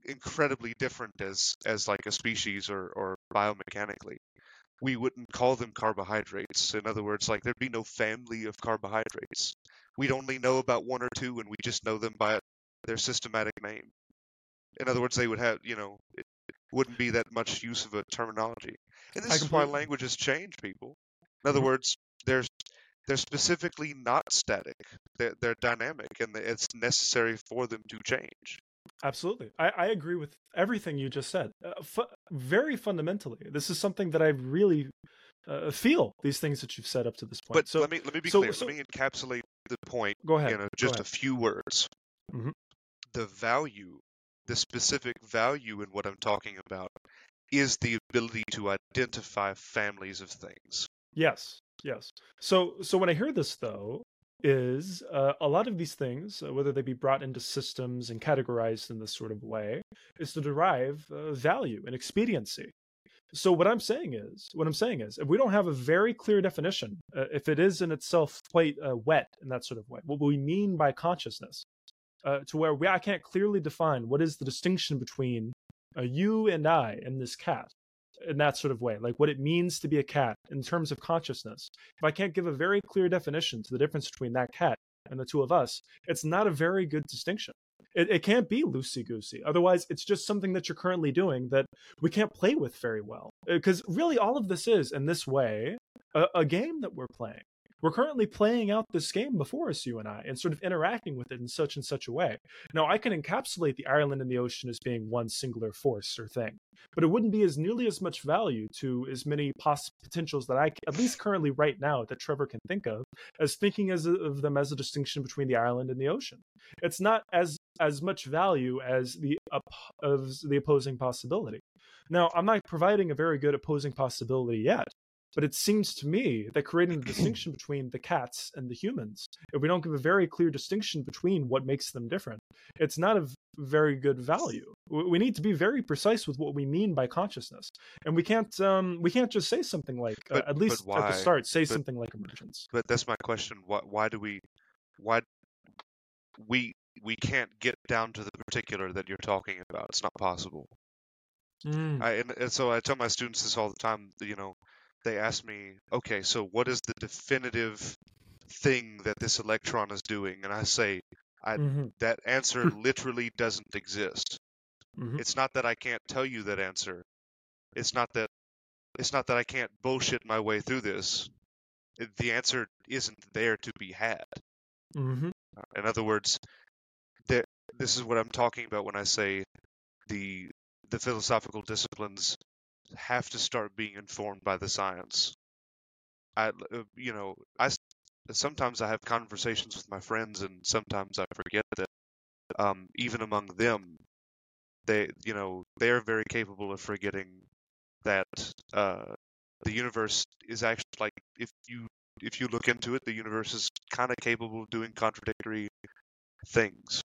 incredibly different as as like a species or or biomechanically, we wouldn't call them carbohydrates. In other words, like there'd be no family of carbohydrates. We'd only know about one or two, and we just know them by their systematic name. In other words, they would have, you know, it wouldn't be that much use of a terminology. And this I is why languages change, people. In other Mhm. words, there's they're specifically not static. They're, they're dynamic, and it's necessary for them to change. Absolutely. I, I agree with everything you just said. Uh, fu- very fundamentally, this is something that I really uh, feel, these things that you've said up to this point. But so let me let me be so- clear. so- let me encapsulate the point go ahead. in a, just ahead. a few words. Mhm. The value, the specific value in what I'm talking about, is the ability to identify families of things. Yes, yes. So, so when I hear this, though, is uh, a lot of these things, uh, whether they be brought into systems and categorized in this sort of way, is to derive uh, value and expediency. So what I'm saying is, what I'm saying is, if we don't have a very clear definition, uh, if it is in itself quite uh, wet in that sort of way, what we mean by consciousness, uh, to where we I can't clearly define what is the distinction between you and I and this cat in that sort of way, like what it means to be a cat in terms of consciousness. If I can't give a very clear definition to the difference between that cat and the two of us, it's not a very good distinction. It, it can't be loosey goosey. Otherwise, it's just something that you're currently doing that we can't play with very well. Uh, because really, all of this is, in this way, a, a game that we're playing. We're currently playing out this game before us, you and I, and sort of interacting with it in such and such a way. Now, I can encapsulate the island and the ocean as being one singular force or thing but it wouldn't be as nearly as much value to as many poss- potentials that I, at least currently right now, that Trevor can think of, as thinking as a, of them as a distinction between the island and the ocean. It's not as as much value as the op- of the opposing possibility. Now, I'm not providing a very good opposing possibility yet, but it seems to me that creating a distinction between the cats and the humans, if we don't give a very clear distinction between what makes them different, it's not of very good value. We need to be very precise with what we mean by consciousness, and we can't um, we can't just say something like uh, at but least at the start say But- something like emergence. But that's my question. Why, why do we, why we we can't get down to the particular that you're talking about? It's not possible. Mm. I and, and so I tell my students this all the time. You know, they ask me, okay, so what is the definitive thing that this electron is doing? And I say I- Mhm, that answer literally doesn't exist. mhm. It's not that I can't tell you that answer. It's not that it's not that I can't bullshit my way through this. The answer isn't there to be had. Mhm. In other words, there, this is what I'm talking about when I say the the philosophical disciplines have to start being informed by the science. I, uh, you know, I sometimes I have conversations with my friends, and sometimes I forget that um, even among them, they, you know, they are very capable of forgetting that uh, the universe is actually like if you if you look into it, the universe is kind of capable of doing contradictory things.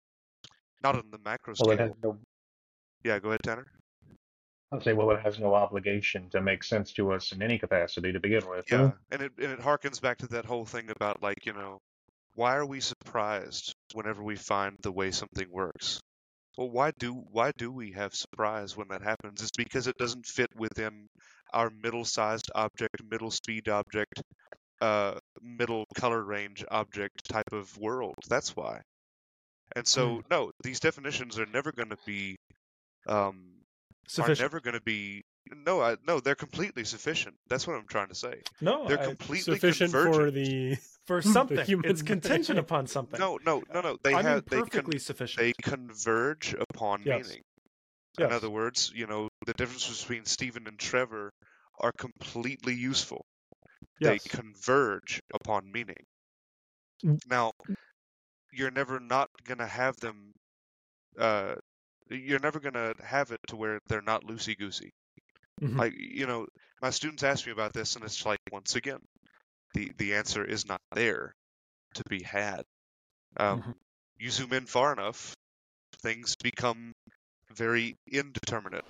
Not on the macro Well, scale. no. Yeah, go ahead, Tanner. I'd say, well, it has no obligation to make sense to us in any capacity to begin with. Yeah, and it and it harkens back to that whole thing about like you know, why are we surprised whenever we find the way something works? Well, why do why do we have surprise when that happens? It's because it doesn't fit within our middle-sized object, middle speed object, uh, middle color range object type of world. That's why. And so, no, these definitions are never going to be um, are never going to be no, I, no, they're completely sufficient. That's what I'm trying to say. no, They're I- completely Sufficient for the for the something. human it's contingent upon something. No, no, no, no. They I mean have they perfectly con- sufficient. they converge upon Yes. meaning. Yes. In other words, you know, the difference between Stephen and Trevor are completely useful. yes. They converge upon meaning. Mm. Now, you're never not gonna have them. Uh, you're never gonna have it to where they're not loosey goosey. Mhm. Like you know, my students ask me about this, and it's like once again, the the answer is not there to be had. Um, Mhm. You zoom in far enough, things become very indeterminate.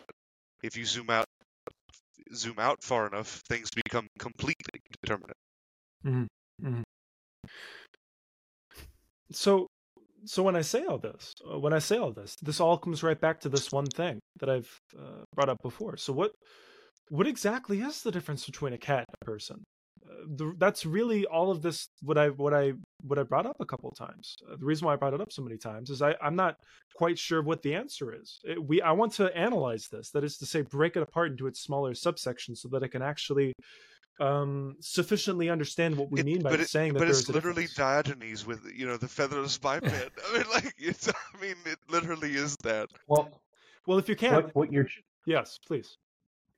If you zoom out zoom out far enough, things become completely determinate. So, so when I say all this, uh, when I say all this, this all comes right back to this one thing that I've uh, brought up before. So what, what exactly is the difference between a cat and a person? Uh, the, that's really all of this. What I, what I, what I brought up a couple of times. Uh, the reason why I brought it up so many times is I, I'm not quite sure what the answer is. It, we, I want to analyze this. That is to say, break it apart into its smaller subsections so that I can actually um sufficiently understand what we It- mean by but it- saying that but there's it's a literally difference. Diogenes with you know the featherless biped. I mean, like it's. I mean, it literally is that. Well, well if you can what what you're yes please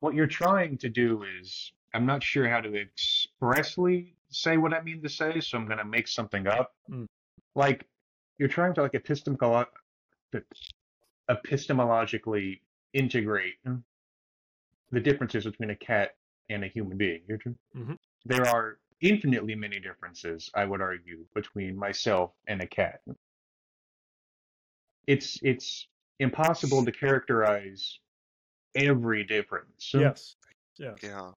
what you're trying to do is I'm not sure how to expressly say what I mean to say, so I'm going to make something up. Mm. Like you're trying to like epistemolo- epistemologically integrate the differences between a cat and a human being. You're tr- Mhm. There are infinitely many differences, I would argue, between myself and a cat. It's it's impossible to characterize every difference. yes yes Yeah.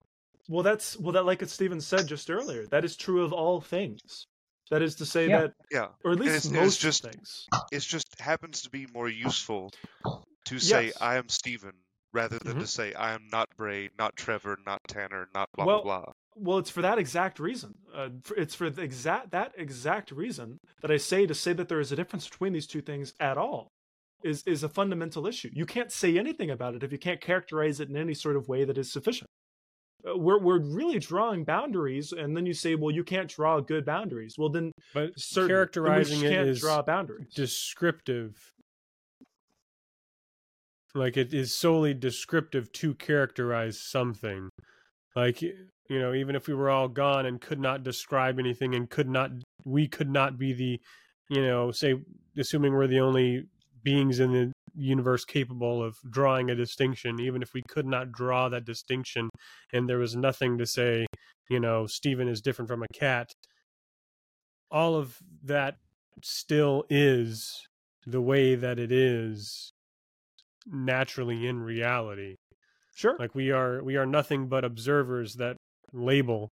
well that's well that like Stephen said just earlier that is true of all things that is to say Yeah. that Yeah. or at least it's- it's most just- things It just happens to be more useful to say Yes. I am Stephen rather than Mhm. to say I am not Bray, not Trevor, not Tanner, not blah Well, blah blah. Well, it's for that exact reason. Uh, it's for the exact that exact reason that I say to say that there is a difference between these two things at all is is a fundamental issue. You can't say anything about it if you can't characterize it in any sort of way that is sufficient. Uh, we're we're really drawing boundaries, and then you say, well, you can't draw good boundaries. Well, then But certain, then characterizing it can't is draw boundaries. descriptive. Like it is solely descriptive to characterize something. Like you know, even if we were all gone and could not describe anything and could not, we could not be the, you know, say, assuming we're the only beings in the universe capable of drawing a distinction, even if we could not draw that distinction and there was nothing to say, you know, Stephen is different from a cat, all of that still is the way that it is naturally in reality Sure. like we are we are nothing but observers that label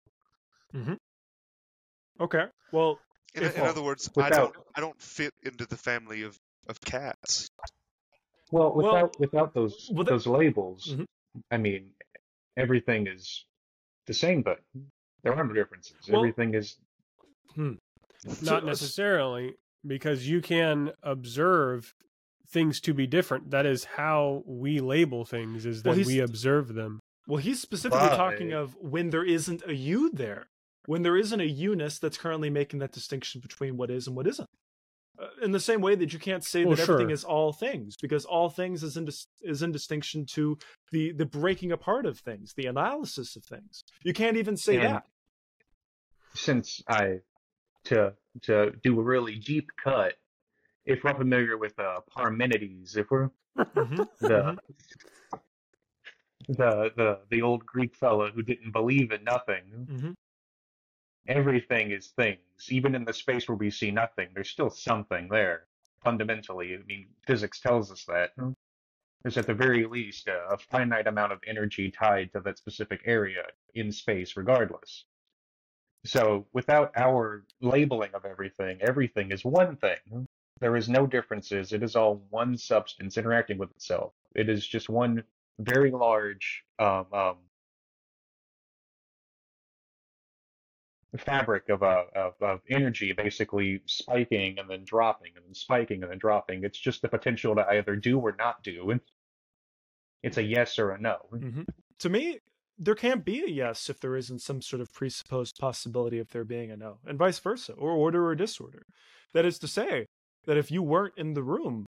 okay. Well, In, if- in other words, I don't I don't fit into the family of, of cats. Well, Well- without without those well, those labels, Mhm. I mean, everything is the same, but there are no differences. Well- everything is so- not necessarily because you can observe things to be different that is how we label things is that Well, we observe them Well, he's specifically But- talking of when there isn't a you there, when there isn't a you-ness that's currently making that distinction between what is and what isn't. Uh, in the same way that you can't say Well, that everything sure. is all things, because all things is in dis- is in distinction to the the breaking apart of things, the analysis of things. You can't even say And- that. since I to to do a really deep cut. If we're familiar with uh, Parmenides, if we're Mhm, the the the the old Greek fellow who didn't believe in nothing, mhm. everything is things. Even in the space where we see nothing, there's still something there. Fundamentally, I mean, physics tells us that. There's at the very least a, a finite amount of energy tied to that specific area in space, regardless. So, without our labeling of everything, everything is one thing. There is no differences. It is all one substance interacting with itself. It is just one very large um, um, fabric of, uh, of of energy basically spiking and then dropping and then spiking and then dropping. It's just the potential to either do or not do. And it's a yes or a no. Mhm. To me, there can't be a yes if there isn't some sort of presupposed possibility of there being a no, and vice versa, or order or disorder. That is to say, that if you weren't in the room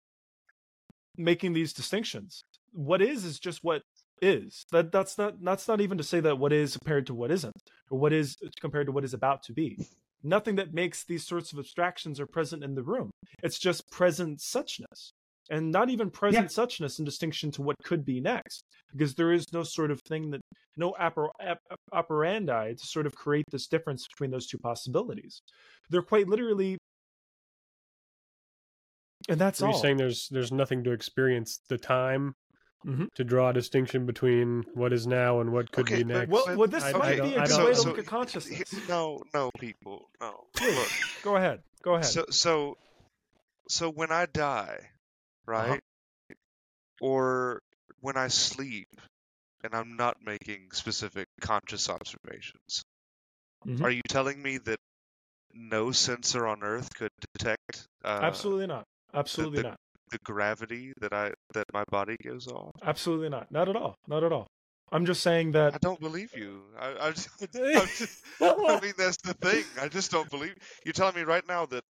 making these distinctions, what is is just what is. That that's not that's not even to say that what is compared to what isn't, or what is compared to what is about to be. Nothing that makes these sorts of abstractions are present in the room. It's just present suchness. And not even present suchness in distinction to what could be next because there is no sort of thing that no oper, operandi to sort of create this difference between those two possibilities they're quite literally and that's Are you all. saying there's there's nothing to experience the time Mhm. to draw a distinction between what is now and what could Okay, be next? well, well, this I- might I be a I good don't- way to so- look at consciousness. No, no, people, no. Look, go ahead. Go ahead. so so so when I die, right, or when I sleep, and I'm not making specific conscious observations, Mhm. are you telling me that no sensor on Earth could detect uh, Absolutely not. Absolutely the- not. the gravity that I that my body gives off? Absolutely not. Not at all. Not at all. I'm just saying that I don't believe you. I, I, just, just, I mean, that's the thing. I just don't believe. You're telling me right now that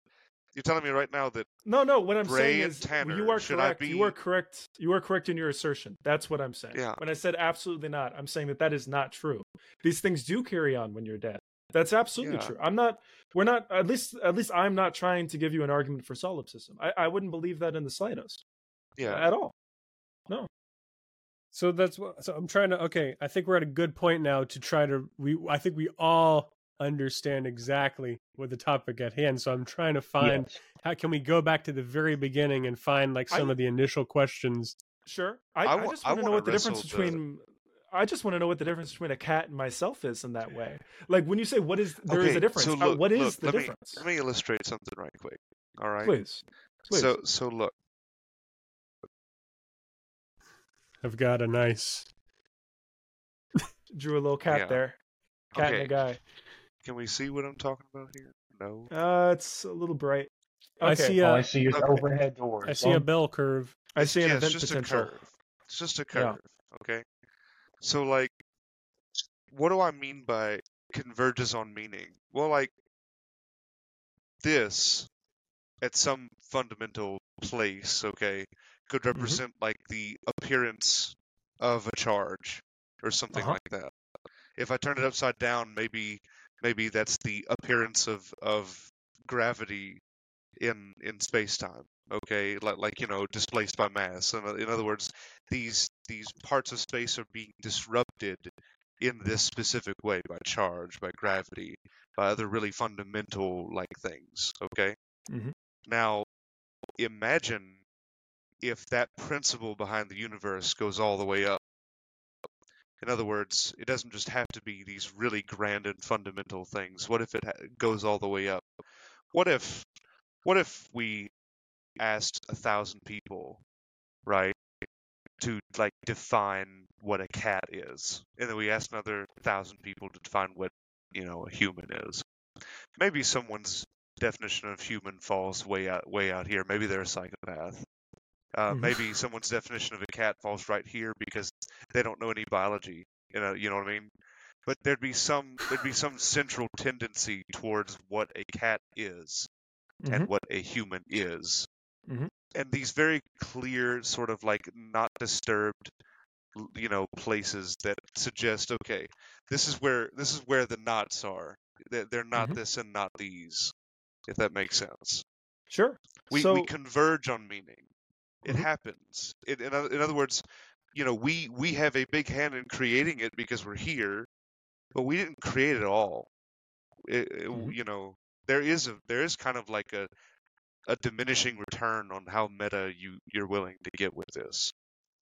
you're telling me right now that No, no. What I'm Ray saying is, Tanner, you are should I correct. You are correct. You are correct in your assertion. That's what I'm saying. Yeah. When I said absolutely not, I'm saying that that is not true. These things do carry on when you're dead. That's absolutely Yeah. true. I'm not. We're not. At least. At least I'm not trying to give you an argument for solipsism. I, I wouldn't believe that in the slightest. yeah, At all. No. So that's what. So I'm trying to. Okay, I think we're at a good point now to try to. We. I think we all understand exactly what the topic at hand. So I'm trying to find Yes. how can we go back to the very beginning and find like I- some of the initial questions. Sure. I, I I, just I want to know what the difference wrestle the- between. I just want to know what the difference between a cat and myself is in that way. Like when you say what is there is okay, a difference. So uh, what is look, the let difference? Me, let me illustrate something right quick. All right. Please. Please. So so look. I've got a nice. Drew a little cat Yeah. there. Cat okay. and a guy. Can we see what I'm talking about here? No. Uh, it's a little bright. Okay. I see All a. I see is Okay. overhead doors. I see a bell curve. I see an yeah, event it's just potential. a curve. It's just a Yeah. curve. Okay. So like, what do I mean by converges on meaning? Well, like this at some fundamental place, okay, could Mm-hmm. represent like the appearance of a charge or something Uh-huh. like that. If I turn it upside down, maybe maybe that's the appearance of of gravity in in space time. Okay, like like you know, displaced by mass. In, in other words, these these parts of space are being disrupted in this specific way by charge, by gravity, by other really fundamental like things. Okay. mm-hmm. Now, imagine if that principle behind the universe goes all the way up. In other words, it doesn't just have to be these really grand and fundamental things. What if it ha- goes all the way up? What if, what if we asked a thousand people, right, to like define what a cat is, and then we asked another thousand people to define what you know a human is. Maybe someone's definition of human falls way out way out here. Maybe they're a psychopath. Uh, Mhm. Maybe someone's definition of a cat falls right here because they don't know any biology. You know, you know what I mean. But there'd be some there'd be some central tendency towards what a cat is and Mhm. what a human is. Mhm. And these very clear, sort of like not disturbed, you know, places that suggest, okay, this is where this is where the knots are. They're, they're not Mhm. this and not these, if that makes sense. Sure. We so, we converge on meaning. It Mhm. happens. It, in, in other words, you know, we we have a big hand in creating it because we're here, but we didn't create it all. It, it- Mhm. You know, there is a there is kind of like a a diminishing return on how meta you you're willing to get with this.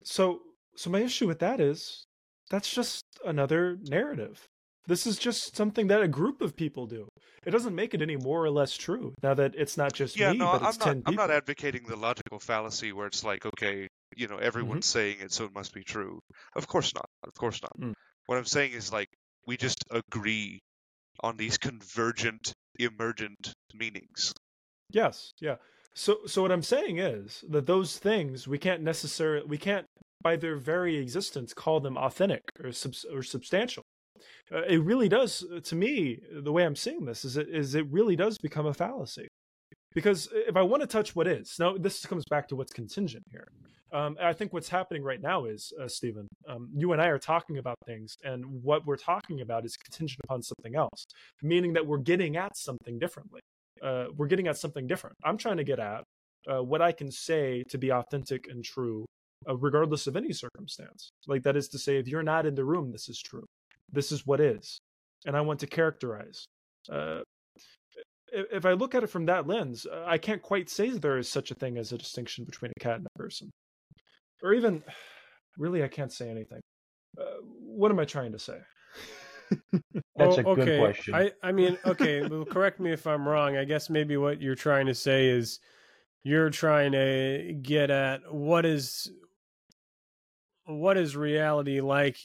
so so my issue with that is that's just another narrative. This is just something that a group of people do. It doesn't make it any more or less true. Now that it's not just yeah, me, no, but I'm it's not. ten I'm not advocating the logical fallacy where it's like, okay, you know, everyone's saying it, so it must be true. Of course not. Of course not. Mm. What I'm saying is like we just agree on these convergent, emergent meanings. Yes, yeah. So so what I'm saying is that those things we can't necessarily we can't by their very existence call them authentic or subs, or substantial. Uh, it really does to me the way I'm seeing this is it is it really does become a fallacy. Because if I want to touch what is now, this comes back to what's contingent here. Um, I think what's happening right now is, uh, Stephen, um, you and I are talking about things, and what we're talking about is contingent upon something else, meaning that we're getting at something differently uh, we're getting at something different. I'm trying to get at uh, what I can say to be authentic and true, uh, regardless of any circumstance. Like that is to say, if you're not in the room, this is true. This is what is, and I want to characterize. Uh, if, I look at it from that lens, uh, I can't quite say there is such a thing as a distinction between a cat and a person, or even really, I can't say anything. Uh, what am I trying to say? That's Oh, a good okay. question. I, I mean, okay, well, correct me if I'm wrong. I guess maybe what you're trying to say is you're trying to get at what is what is reality like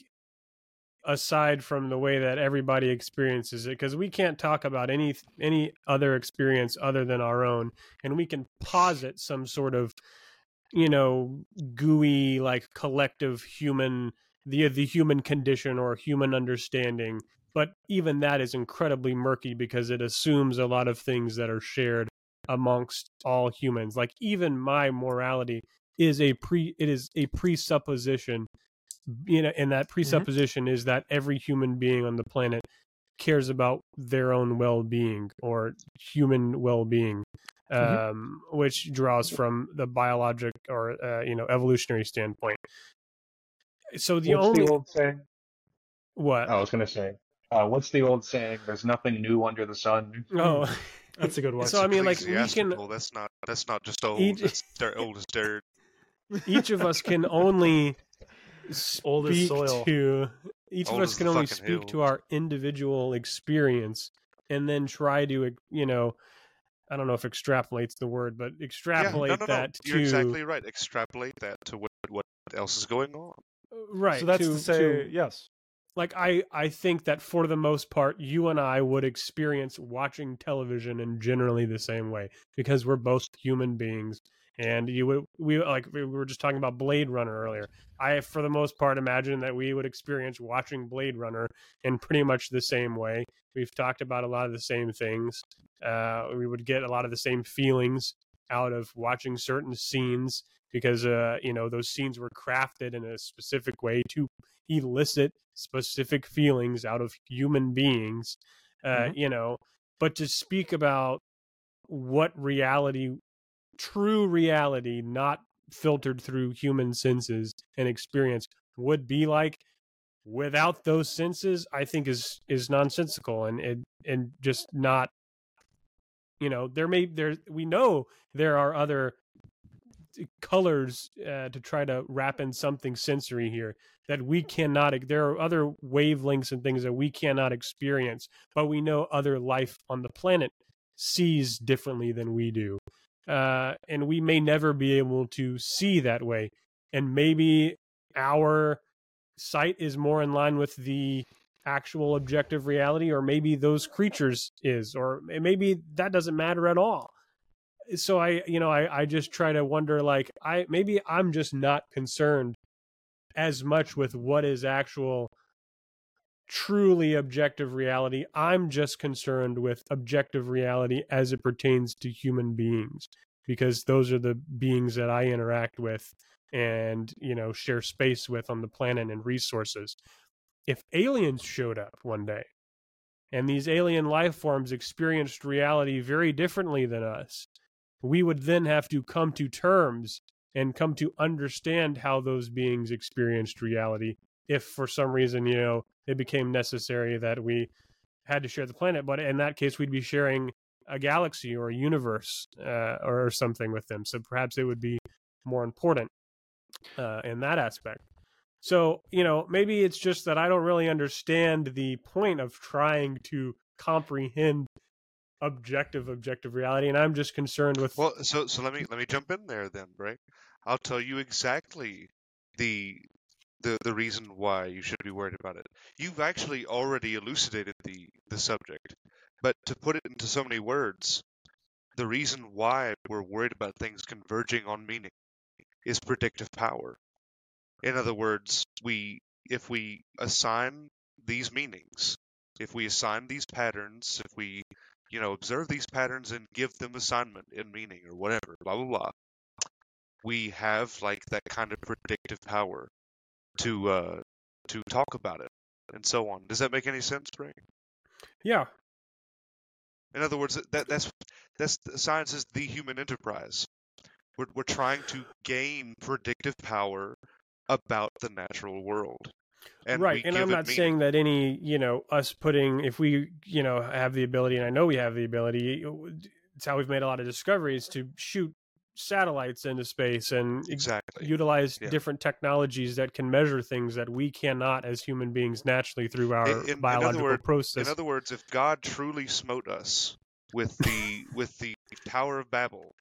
aside from the way that everybody experiences it because we can't talk about any any other experience other than our own and we can posit some sort of you know gooey like collective human the the human condition or human understanding but even that is incredibly murky because it assumes a lot of things that are shared amongst all humans. Like even my morality is a pre it is a presupposition you know and that presupposition is that every human being on the planet cares about their own well-being or human well-being Mhm. um which draws from the biologic or uh, you know evolutionary standpoint so the what's only the old saying? what I was gonna say, uh, what's the old saying? There's nothing new under the sun. oh That's a good one. So, I mean, like, we can- Ecclesiastical, That's not. That's not just old. Each- That's dirt, old as dirt. each of us can only speak soil. to each Old of us can only fucking speak to our individual experience and then try to you know i don't know if extrapolate's the word but extrapolate yeah, no, no, no. that You're to exactly right. Extrapolate that to what what else is going on. Right so that's to, to, say, to- yes. like i i think that for the most part you and i would experience watching television in generally the same way because we're both human beings and you would we like we were just talking about blade runner earlier i for the most part imagine that we would experience watching blade runner in pretty much the same way we've talked about a lot of the same things uh we would get a lot of the same feelings out of watching certain scenes because uh you know those scenes were crafted in a specific way to elicit specific feelings out of human beings uh Mhm. you know but to speak about what reality true reality not filtered through human senses and experience would be like without those senses i think is is nonsensical and and, and just not you know there may there we know there are other colors uh, to try to wrap in something sensory here that we cannot there are other wavelengths and things that we cannot experience but we know other life on the planet sees differently than we do uh, and we may never be able to see that way and maybe our sight is more in line with the actual objective reality or maybe those creatures is or maybe that doesn't matter at all so i you know i i just try to wonder like i maybe i'm just not concerned as much with what is actual truly objective reality. I'm just concerned with objective reality as it pertains to human beings because those are the beings that i interact with and you know share space with on the planet and resources. If aliens showed up one day and these alien life forms experienced reality very differently than us we would then have to come to terms and come to understand how those beings experienced reality if for some reason you know it became necessary that we had to share the planet. But in that case we'd be sharing a galaxy or a universe uh, or something with them. So perhaps it would be more important uh, in that aspect. So you know maybe it's just that i don't really understand the point of trying to comprehend objective objective reality and i'm just concerned with Well, so so let me let me jump in there then, right? I'll tell you exactly the the the reason why you should be worried about it. You've actually already elucidated the the subject, but to put it into so many words, the reason why we're worried about things converging on meaning is predictive power. In other words, we if we assign these meanings, if we assign these patterns, if we you know observe these patterns and give them assignment and meaning or whatever, blah blah blah, we have like that kind of predictive power to uh to talk about it and so on. Does that make any sense, Bray? yeah In other words, that that's that's science is the human enterprise. We're we're trying to gain predictive power about the natural world. And right, and I'm not meaning. saying that any, you know, us putting if we, you know, have the ability, and I know we have the ability. It's how we've made a lot of discoveries to shoot satellites into space and exactly. utilize Yeah. different technologies that can measure things that we cannot as human beings naturally through our in- in biological word- process. In other words, if God truly smote us with the with the Tower of Babel,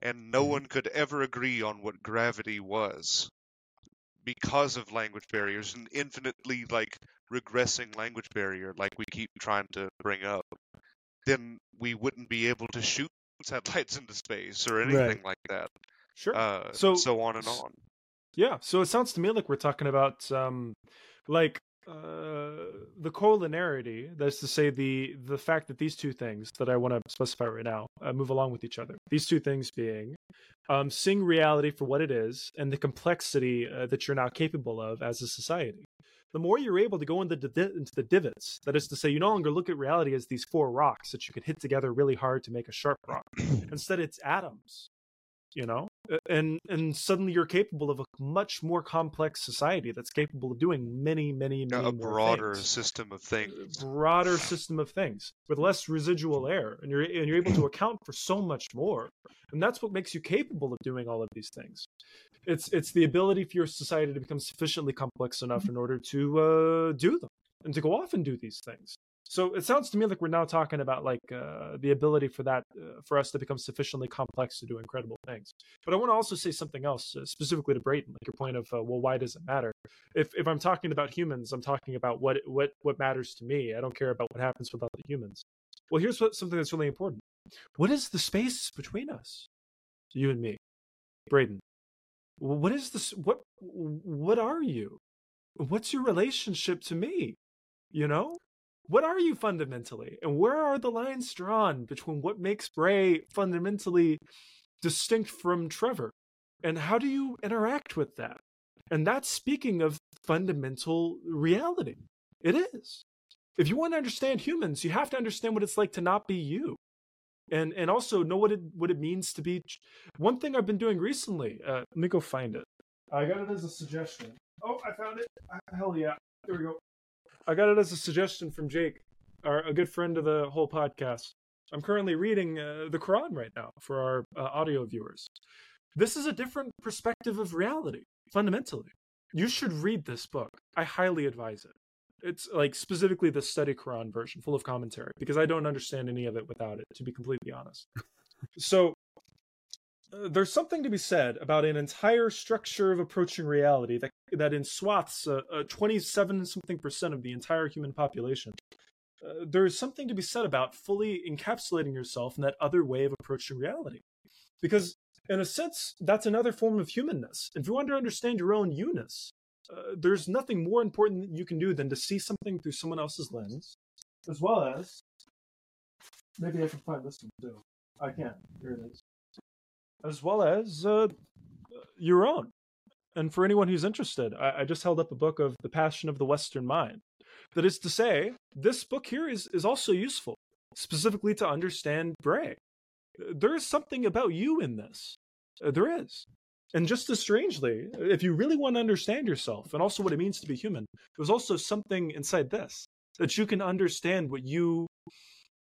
and no Mhm. one could ever agree on what gravity was, because of language barriers, an infinitely like regressing language barrier, like we keep trying to bring up, then we wouldn't be able to shoot satellites into space or anything Right. like that. Sure. Uh, So- so on and s- on. Yeah, so it sounds to me like we're talking about um like uh the collinearity, that's to say the the fact that these two things that I want to specify right now uh, move along with each other. These two things being um seeing reality for what it is and the complexity uh, that you're now capable of as a society. The more you're able to go into the into the divots, that is to say, you no longer look at reality as these four rocks that you could hit together really hard to make a sharp rock. Instead, it's atoms you know and and suddenly you're capable of a much more complex society that's capable of doing many many many A broader things. system of things. broader system of things with less residual error and you're and you're able to account for so much more and that's what makes you capable of doing all of these things it's it's the ability for your society to become sufficiently complex enough in order to uh, do them and to go off and do these things so it sounds to me like we're now talking about like uh, the ability for that uh, for us to become sufficiently complex to do incredible things. But i want to also say something else uh, specifically to brayton like your point of uh, well why does it matter? If if i'm talking about humans i'm talking about what what what matters to me. I don't care about what happens with other humans. Well here's what something that's really important. What is the space between us? You and me. Braden what is this what what are you? What's your relationship to me? You know what are you fundamentally and where are the lines drawn between what makes bray fundamentally distinct from trevor? And how do you interact with that? And that's speaking of fundamental reality. It is. If you want to understand humans you have to understand what it's like to not be you. And and also know what it what it means to be one thing i've been doing recently uh, let me go find it. I got it as a suggestion. Oh i found it. Hell yeah. There we go I got it as a suggestion from Jake, our, a good friend of the whole podcast. I'm currently reading uh, the Quran right now for our uh, audio viewers. This is a different perspective of reality, fundamentally. You should read this book. I highly advise it. It's like specifically the study Quran version, full of commentary, because I don't understand any of it without it, to be completely honest. so, there's something to be said about an entire structure of approaching reality that that in swaths, uh, uh, 27 something percent of the entire human population, uh, there is something to be said about fully encapsulating yourself in that other way of approaching reality. Because, in a sense, that's another form of humanness. If you want to understand your own you-ness, uh, there's nothing more important that you can do than to see something through someone else's lens, as well as. Maybe I can find this one too. I can't Here it is. As well as uh, your own. And for anyone who's interested, I, I just held up a book of The Passion of the Western Mind. That is to say, this book here is, is also useful, specifically to understand Bray. There is something about you in this. Uh, there is. And just as strangely, if you really want to understand yourself and also what it means to be human, there's also something inside this that you can understand what you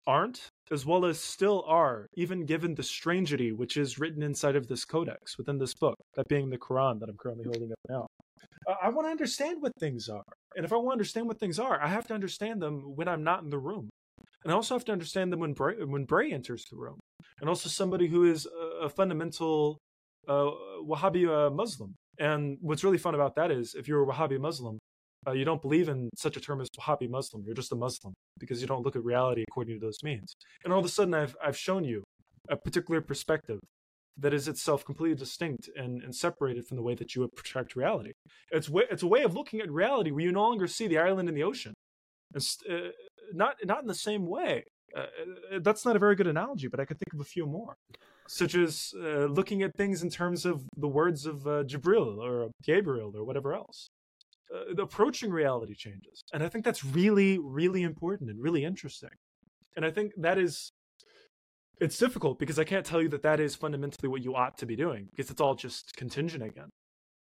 aren't as well as still are, even given the strangity which is written inside of this codex within this book, that being the Quran that I'm currently holding up now. I want to understand what things are. And if I want to understand what things are, I have to understand them when I'm not in the room. And I also have to understand them when Bray, when Bray enters the room. And also somebody who is a, a fundamental uh, Wahhabi uh, Muslim. And what's really fun about that is if you're a Wahhabi Muslim, uh, you don't believe in such a term as Wahhabi Muslim. You're just a Muslim because you don't look at reality according to those means. And all of a sudden, I've I've shown you a particular perspective that is itself completely distinct and, and separated from the way that you would project reality. It's way, it's a way of looking at reality where you no longer see the island in the ocean, and uh, not not in the same way. Uh, that's not a very good analogy, but I could think of a few more, such as uh, looking at things in terms of the words of uh, Jibril or Gabriel or whatever else. Uh, approaching reality changes, and I think that's really, really important and really interesting. And I think that is it's difficult because I can't tell you that that is fundamentally what you ought to be doing because it's all just contingent again.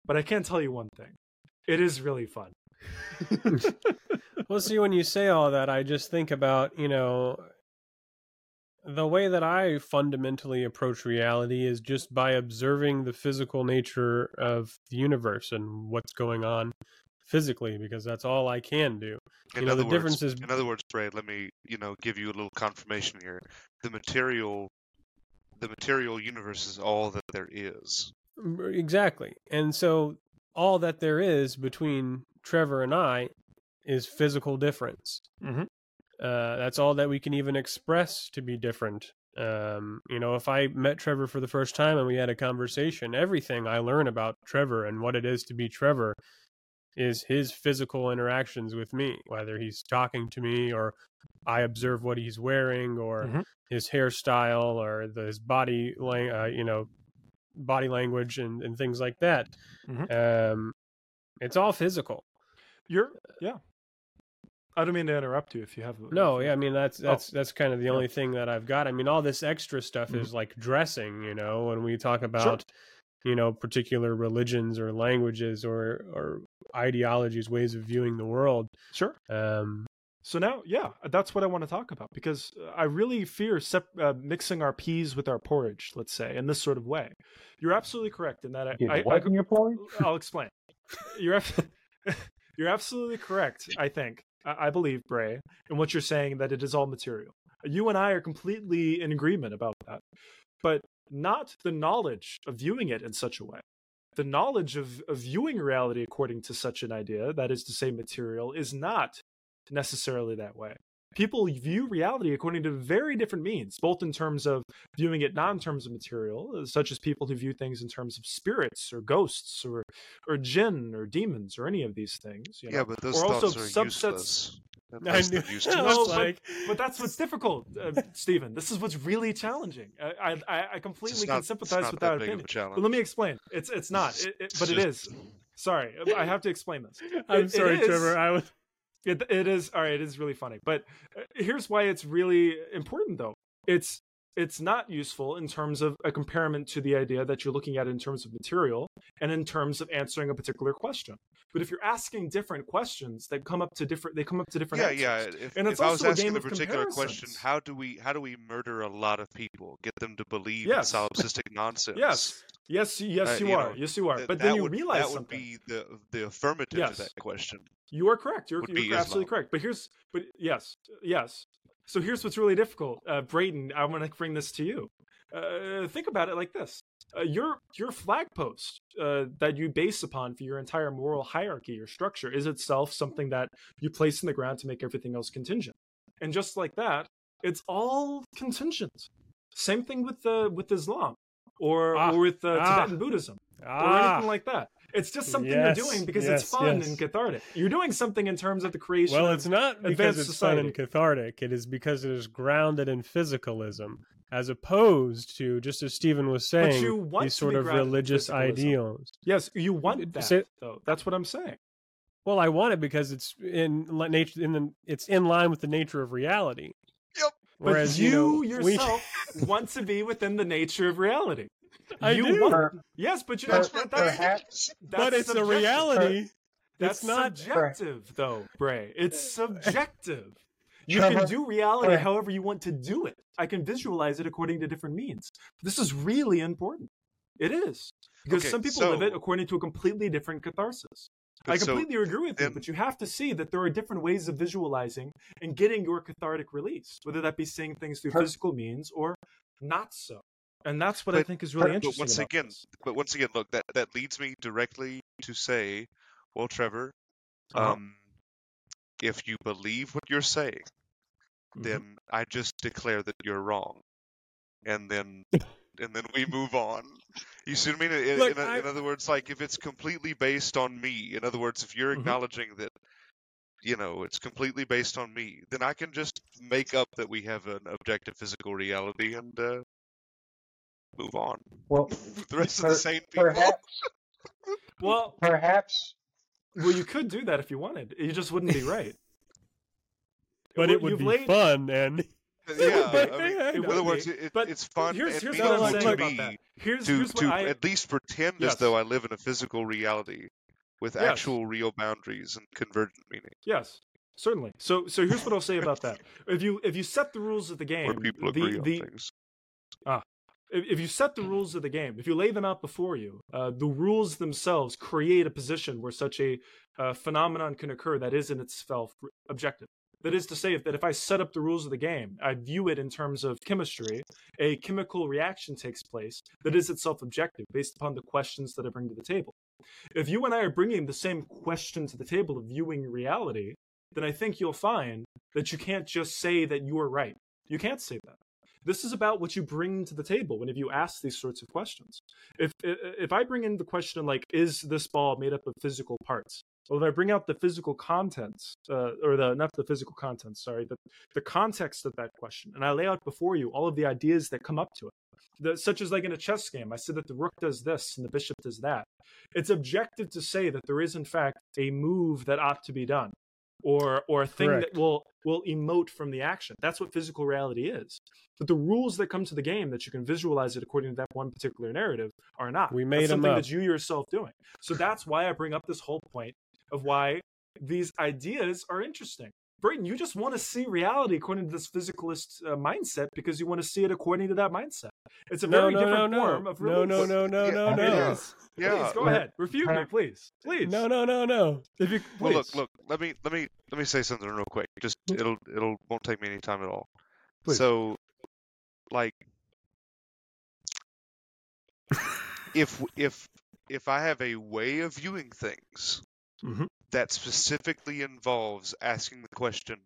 But I can tell you one thing: it is really fun. Well, see, when you say all that, I just think about, you know, the way that I fundamentally approach reality is just by observing the physical nature of the universe and what's going on physically, because that's all I can do. In You know, other the words, difference is- in other words, Bray, let me, you know, give you a little confirmation here. The material, the material universe is all that there is. Exactly. And so all that there is between Trevor and I is physical difference. Mhm. Uh, that's all that we can even express to be different. Um, you know, if I met Trevor for the first time and we had a conversation, everything I learn about Trevor and what it is to be Trevor is his physical interactions with me, whether he's talking to me or I observe what he's wearing or Mhm. his hairstyle or the, his body, lang- uh, you know, body language and, and things like that. Mhm. Um, it's all physical. You're yeah. I don't mean to interrupt you if you have. No, yeah, I mean that's Oh. that's that's kind of the Yeah. only thing that I've got. I mean, all this extra stuff Mhm. is like dressing, you know, when we talk about you know particular religions or languages or or ideologies, ways of viewing the world. Sure. Um, So now, yeah, that's what I want to talk about because I really fear sep- uh, mixing our peas with our porridge, let's say, in this sort of way. You're absolutely correct in that. I, Get I, what I, in your porridge? I'll explain. You're ab- you're absolutely correct. I think I, I believe Bray in what you're saying that it is all material. You and I are completely in agreement about that, but not the knowledge of viewing it in such a way. The knowledge of, of viewing reality according to such an idea, that is to say, material, is not necessarily that way. People view reality according to very different means, both in terms of viewing it not in terms of material, uh, such as people who view things in terms of spirits or ghosts or or jinn or demons or any of these things. You know? Yeah, but those or also thoughts are subsets- useless. That I makes knew, them I useless. was but- like, But that's what's difficult, uh, Stephen. This is what's really challenging. I I, I completely just can sympathize with that that big opinion. of a challenge. But let me explain. It's it's not, It's- it, it, it's but it just- is. Sorry, I have to explain this. I'm it sorry, is- Trevor. I was It, it is all right. It is really funny, but uh, here's why it's really important, though. It's it's not useful in terms of a comparison to the idea that you're looking at in terms of material and in terms of answering a particular question. But if you're asking different questions that come up to different, they come up to different Yeah, answers. yeah. If, And it's if I was also a asking game a particular question, how do we how do we murder a lot of people, get them to believe Yes. in solipsistic nonsense? Yes, yes, yes, Uh, you, you are. yes, you are. Th- But then you would, realize that would something. be the the affirmative Yes. to that question. You are correct. You're, you're absolutely Islam. correct. But here's, but yes, yes. So here's what's really difficult, uh, Brayden. I want to bring this to you. Uh, think about it like this: uh, your your flag post uh, that you base upon for your entire moral hierarchy or structure is itself something that you place in the ground to make everything else contingent. And just like that, it's all contingent. Same thing with the with Islam or Ah, or with uh, ah, Tibetan Buddhism or ah, anything like that. It's just something Yes, you're doing because yes, it's fun yes. and cathartic. You're doing something in terms of the creation. well, it's not because advanced it's fun and cathartic. It is because it is grounded in physicalism, as opposed to just as Stephen was saying, you want these sort of religious ideals. Yes, you want that say- though. That's what I'm saying. Well, I want it because it's in nature. In the, it's in line with the nature of reality. Yep. But Whereas you, know, we- yourself want to be within the nature of reality. I you do. want, Per- yes, but you per- that's, that's, perhaps that's but it's a subjective. reality. That's it's not. subjective, though, Bray. It's subjective. You Trevor, can do reality Trevor. however you want to do it. I can visualize it according to different means. This is really important. It is because Okay, some people live it according to a completely different catharsis. I But so completely agree with you, then- but you have to see that there are different ways of visualizing and getting your cathartic release, whether that be seeing things through Per- physical means or not so. And that's what I think is really but interesting. once about again, this. But once again, look that that leads me directly to say, well, Trevor, Uh-huh. um, if you believe what you're saying, Mhm. then I just declare that you're wrong, and then and then we move on. You see what I mean? In, in, I- in other words, like if it's completely based on me. In other words, if you're Mhm. acknowledging that, you know, it's completely based on me, then I can just make up that we have an objective physical reality and uh, move on. well, the rest of the sane people. perhaps, well, perhaps, well, you could do that if you wanted. You just wouldn't be right. but it would you've be laid- fun and. Yeah, But- I mean, I in would other words, it, but it's fun Here's, here's No, what I'm saying look, about me that. Here's, to here's what to I, at least pretend Yes. as though I live in a physical reality with Yes. actual real boundaries and convergent meaning, Yes, certainly. So so here's what I'll say about that. If you if you set the rules of the game, where people the, agree on the, things. if if you set the rules of the game, if you lay them out before you, uh, the rules themselves create a position where such a uh, phenomenon can occur that is in itself objective. That is to say, that if I set up the rules of the game, I view it in terms of chemistry, a chemical reaction takes place that is itself objective based upon the questions that I bring to the table. If you and I are bringing the same question to the table of viewing reality, then I think you'll find that you can't just say that you are right. You can't say that. This is about what you bring to the table whenever you ask these sorts of questions. If if I bring in the question like, is this ball made up of physical parts? Well, if I bring out the physical contents, uh, or the not the physical contents, sorry, the the context of that question, and I lay out before you all of the ideas that come up to it, the, such as like in a chess game, I said that the rook does this and the bishop does that. It's objective to say that there is in fact a move that ought to be done, or or a thing Correct. that will will emote from the action. That's what physical reality is. But the rules that come to the game that you can visualize it according to that one particular narrative are not. We made That's something up. that you yourself doing. So that's why I bring up this whole point of why these ideas are interesting. Brayton, you just want to see reality according to this physicalist uh, mindset because you want to see it according to that mindset. It's a No, very no, no, different no, form of no, no, no, no, Yeah, no, no, Yeah, please go ahead. Refute me, please. Please. no, no, no, no. If you Well, look, look. Let me let me let me say something real quick. Just it'll it'll won't take me any time at all. Please. So, like, if if if I have a way of viewing things Mhm. That specifically involves asking the question,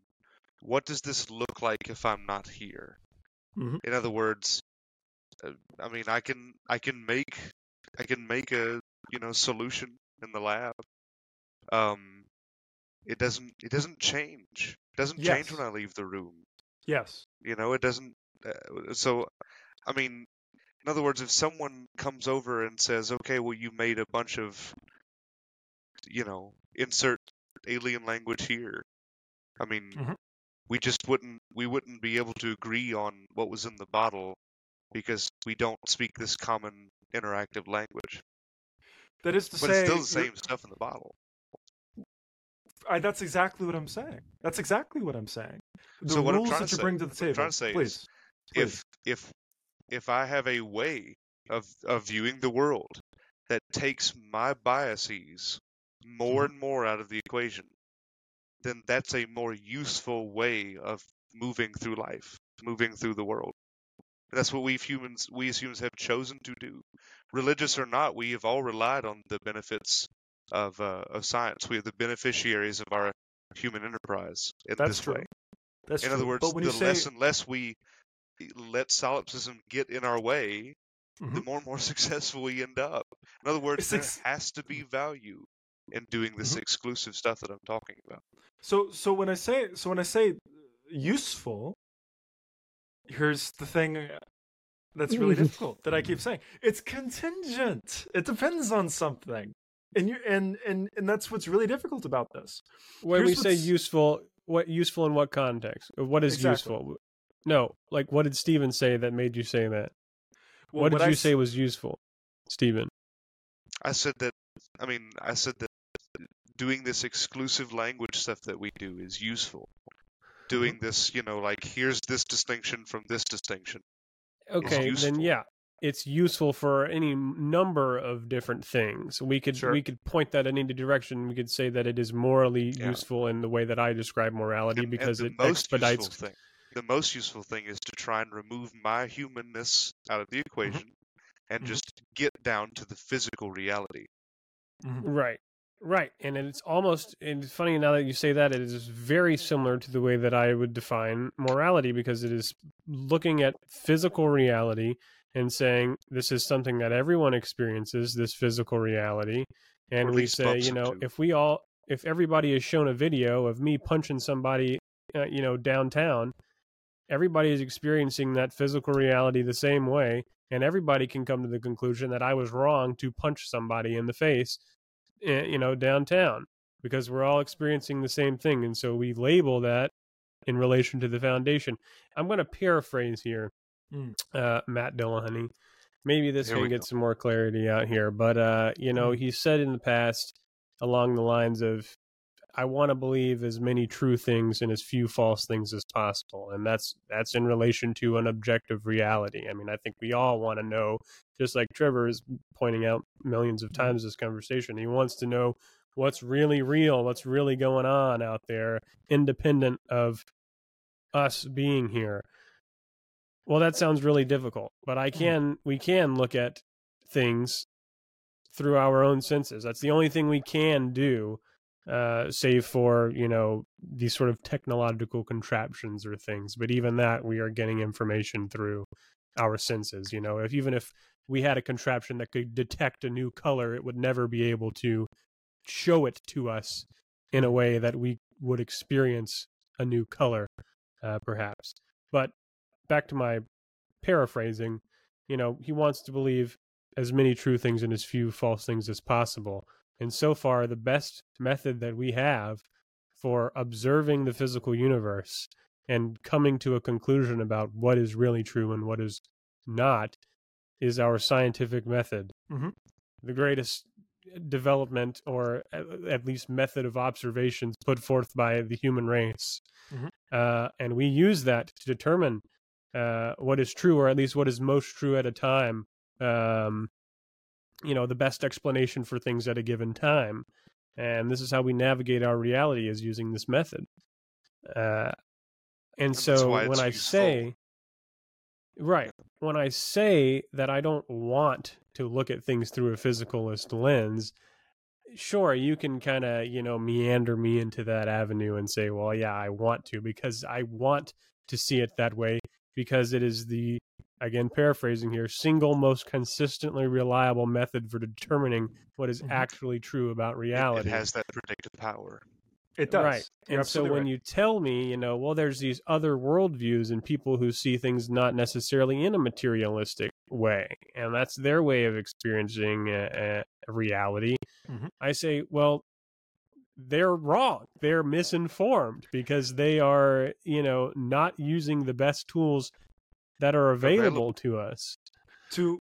"What does this look like if I'm not here?" Mhm. In other words, uh, I mean, I can I can make I can make a you know solution in the lab. Um, it doesn't it doesn't change. It doesn't change when I leave the room. Yes. You know, it doesn't. Uh, so, I mean, in other words, if someone comes over and says, "Okay, well, you made a bunch of, you know, insert alien language here," I mean, Mhm. we just wouldn't we wouldn't be able to agree on what was in the bottle because we don't speak this common interactive language. That is to But say, it's still the same stuff in the bottle. I, that's exactly what I'm saying. That's exactly what I'm saying. The So what rules that you say- bring to the table. trying to please, please. if if if I have a way of of viewing the world that takes my biases more Mm-hmm. and more out of the equation, then that's a more useful way of moving through life, moving through the world. That's what we humans we as humans have chosen to do. Religious or not, we have all relied on the benefits of uh, of science. We are the beneficiaries of our human enterprise in That's this true. way. That's In true. other words, the say, less and less we let solipsism get in our way, the Mhm. more and more successful we end up. In other words, It's there ex- has to be value in doing this Mhm. exclusive stuff that I'm talking about. so so when I say so when I say useful, here's the thing that's really difficult that I keep saying. It's contingent. It depends on something. And you and and and that's what's really difficult about this. When Here's we say useful, what useful in what context? What is Exactly. useful? No, like what did Stephen say that made you say that? Well, what did I you s- say was useful, Stephen? I said that. I mean, I said that doing this exclusive language stuff that we do is useful. Doing this, you know, like here's this distinction from this distinction. Okay, then yeah, it's useful for any number of different things. We could Sure. we could point that in any direction. We could say that it is morally Yeah. useful in the way that I describe morality And- and because the it most expedites. useful thing, the most useful thing is to try and remove my humanness out of the equation and Mhm. just get down to the physical reality. Mhm. Right. Right. And it's almost and it's funny now that you say that it is very similar to the way that I would define morality because it is looking at physical reality and saying this is something that everyone experiences, this physical reality. And we say, you know, if we all if everybody is shown a video of me punching somebody uh, you know downtown, everybody is experiencing that physical reality the same way and everybody can come to the conclusion that I was wrong to punch somebody in the face you know downtown because we're all experiencing the same thing and so we label that in relation to the foundation i'm going to paraphrase here Mm. uh, matt dillahunty maybe this Here can get go. some more clarity out here but uh, you know Mm. he said in the past along the lines of I want to believe as many true things and as few false things as possible, and that's that's in relation to an objective reality. I mean, I think we all want to know, just like Trevor is pointing out millions of times this conversation. He wants to know what's really real, what's really going on out there, independent of us being here. Well, that sounds really difficult, but I mm. can we can look at things through our own senses. That's the only thing we can do uh, save for you know these sort of technological contraptions or things. But even that, we are getting information through our senses. You know, if even if we had a contraption that could detect a new color, it would never be able to show it to us in a way that we would experience a new color, uh, perhaps. But back to my paraphrasing, you know, he wants to believe as many true things and as few false things as possible. And so far, the best method that we have for observing the physical universe and coming to a conclusion about what is really true and what is not is our scientific method. Mhm. The greatest development, or at least method of observations put forth by the human race. Mhm. Uh, and we use that to determine uh, what is true, or at least what is most true at a time. Um, you know the best explanation for things at a given time. And this is how we navigate our reality is using this method. Uh, and so when i useful. say right. When i say that i don't want to look at things through a physicalist lens sure you can kind of you know meander me into that avenue and say well yeah i want to because i want to see it that way because it is the again paraphrasing here single most consistently reliable method for determining what is Mhm. actually true about reality it has that predictive power. It does. right You're and so when right. you tell me you know well there's these other worldviews and people who see things not necessarily in a materialistic way and that's their way of experiencing a, a reality Mhm. i say well they're wrong they're misinformed because they are you know not using the best tools that are available, Available. to us to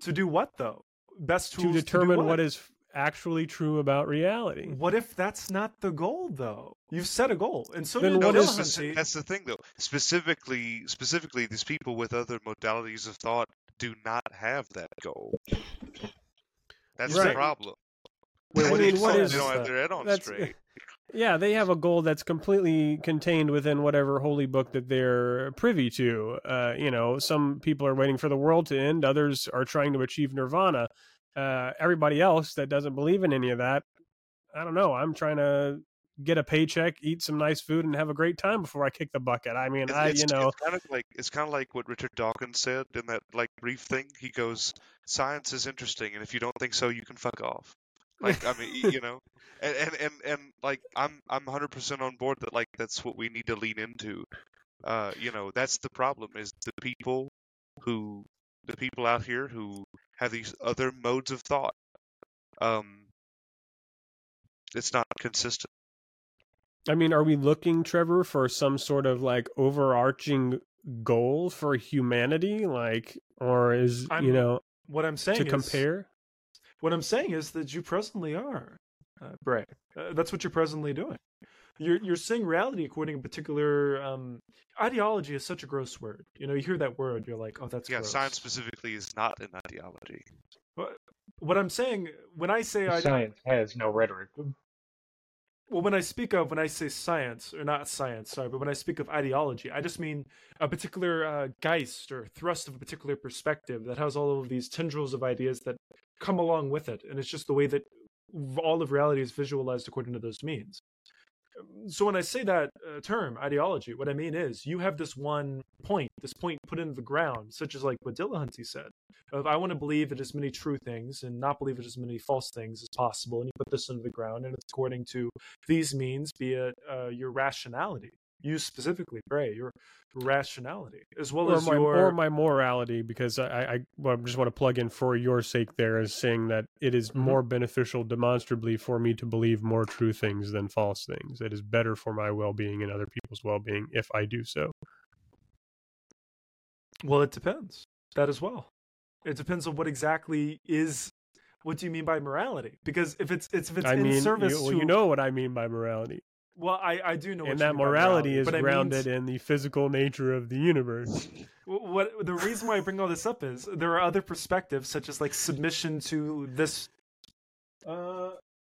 to do what though? Best tools to do determine what? what is actually true about reality What if that's not the goal though? You've set a goal, and so Then did what no, is- Bill speci- Huntey. that's the thing, though. Specifically, specifically, these people with other modalities of thought do not have that goal. That's the problem. Wait, I what mean, do you what say? is they don't that? have their head on That's- straight. Yeah they have a goal that's completely contained within whatever holy book that they're privy to uh, you know some people are waiting for the world to end others are trying to achieve nirvana uh, everybody else that doesn't believe in any of that i don't know i'm trying to get a paycheck eat some nice food and have a great time before i kick the bucket i mean It's, i you know it's kind of like it's kind of like what Richard Dawkins said in that like brief thing. He goes, "Science is interesting, and if you don't think so, you can fuck off." Like I mean, you know, and and and, and like I'm I'm 100% on board that like that's what we need to lean into. Uh, you know, that's the problem is the people who the people out here who have these other modes of thought. Um, it's not consistent. I mean, are we looking, Trevor, for some sort of like overarching goal for humanity? Like, or is, I'm you know, What I'm saying to is, compare? What I'm saying is that you presently are, uh, Bray. Uh, that's what you're presently doing. You're you're seeing reality according to a particular um, ideology is such a gross word. You know, you hear that word, you're like, oh, that's yeah, gross. science specifically is not an ideology. What I'm saying when I say ide- Science has no rhetoric. well, when I speak of when I say science or not science, sorry, but when I speak of ideology, I just mean a particular uh, geist or thrust of a particular perspective that has all of these tendrils of ideas that come along with it, and it's just the way that all of reality is visualized according to those means. So when I say that uh, term ideology, what I mean is you have this one point, this point put into the ground, such as like what Dillahunty said, of I want to believe in as many true things and not believe in as many false things as possible, and you put this into the ground, and it's according to these means, be it uh, your rationality, you specifically, Bray, your rationality, as well or as my, your or my morality, because I, I, well, I just want to plug in for your sake there as saying that it is Mhm. more beneficial demonstrably for me to believe more true things than false things. It is better for my well being and other people's well being if I do so. Well, it depends. That as well. It depends on what exactly is what do you mean by morality? Because if it's it's if it's I in mean, service you, well, to you know what I mean by morality, well, I I do know and you that mean by morality is but I mean grounded in the physical nature of the universe. What the reason why I bring all this up is there are other perspectives such as like submission to this. Uh,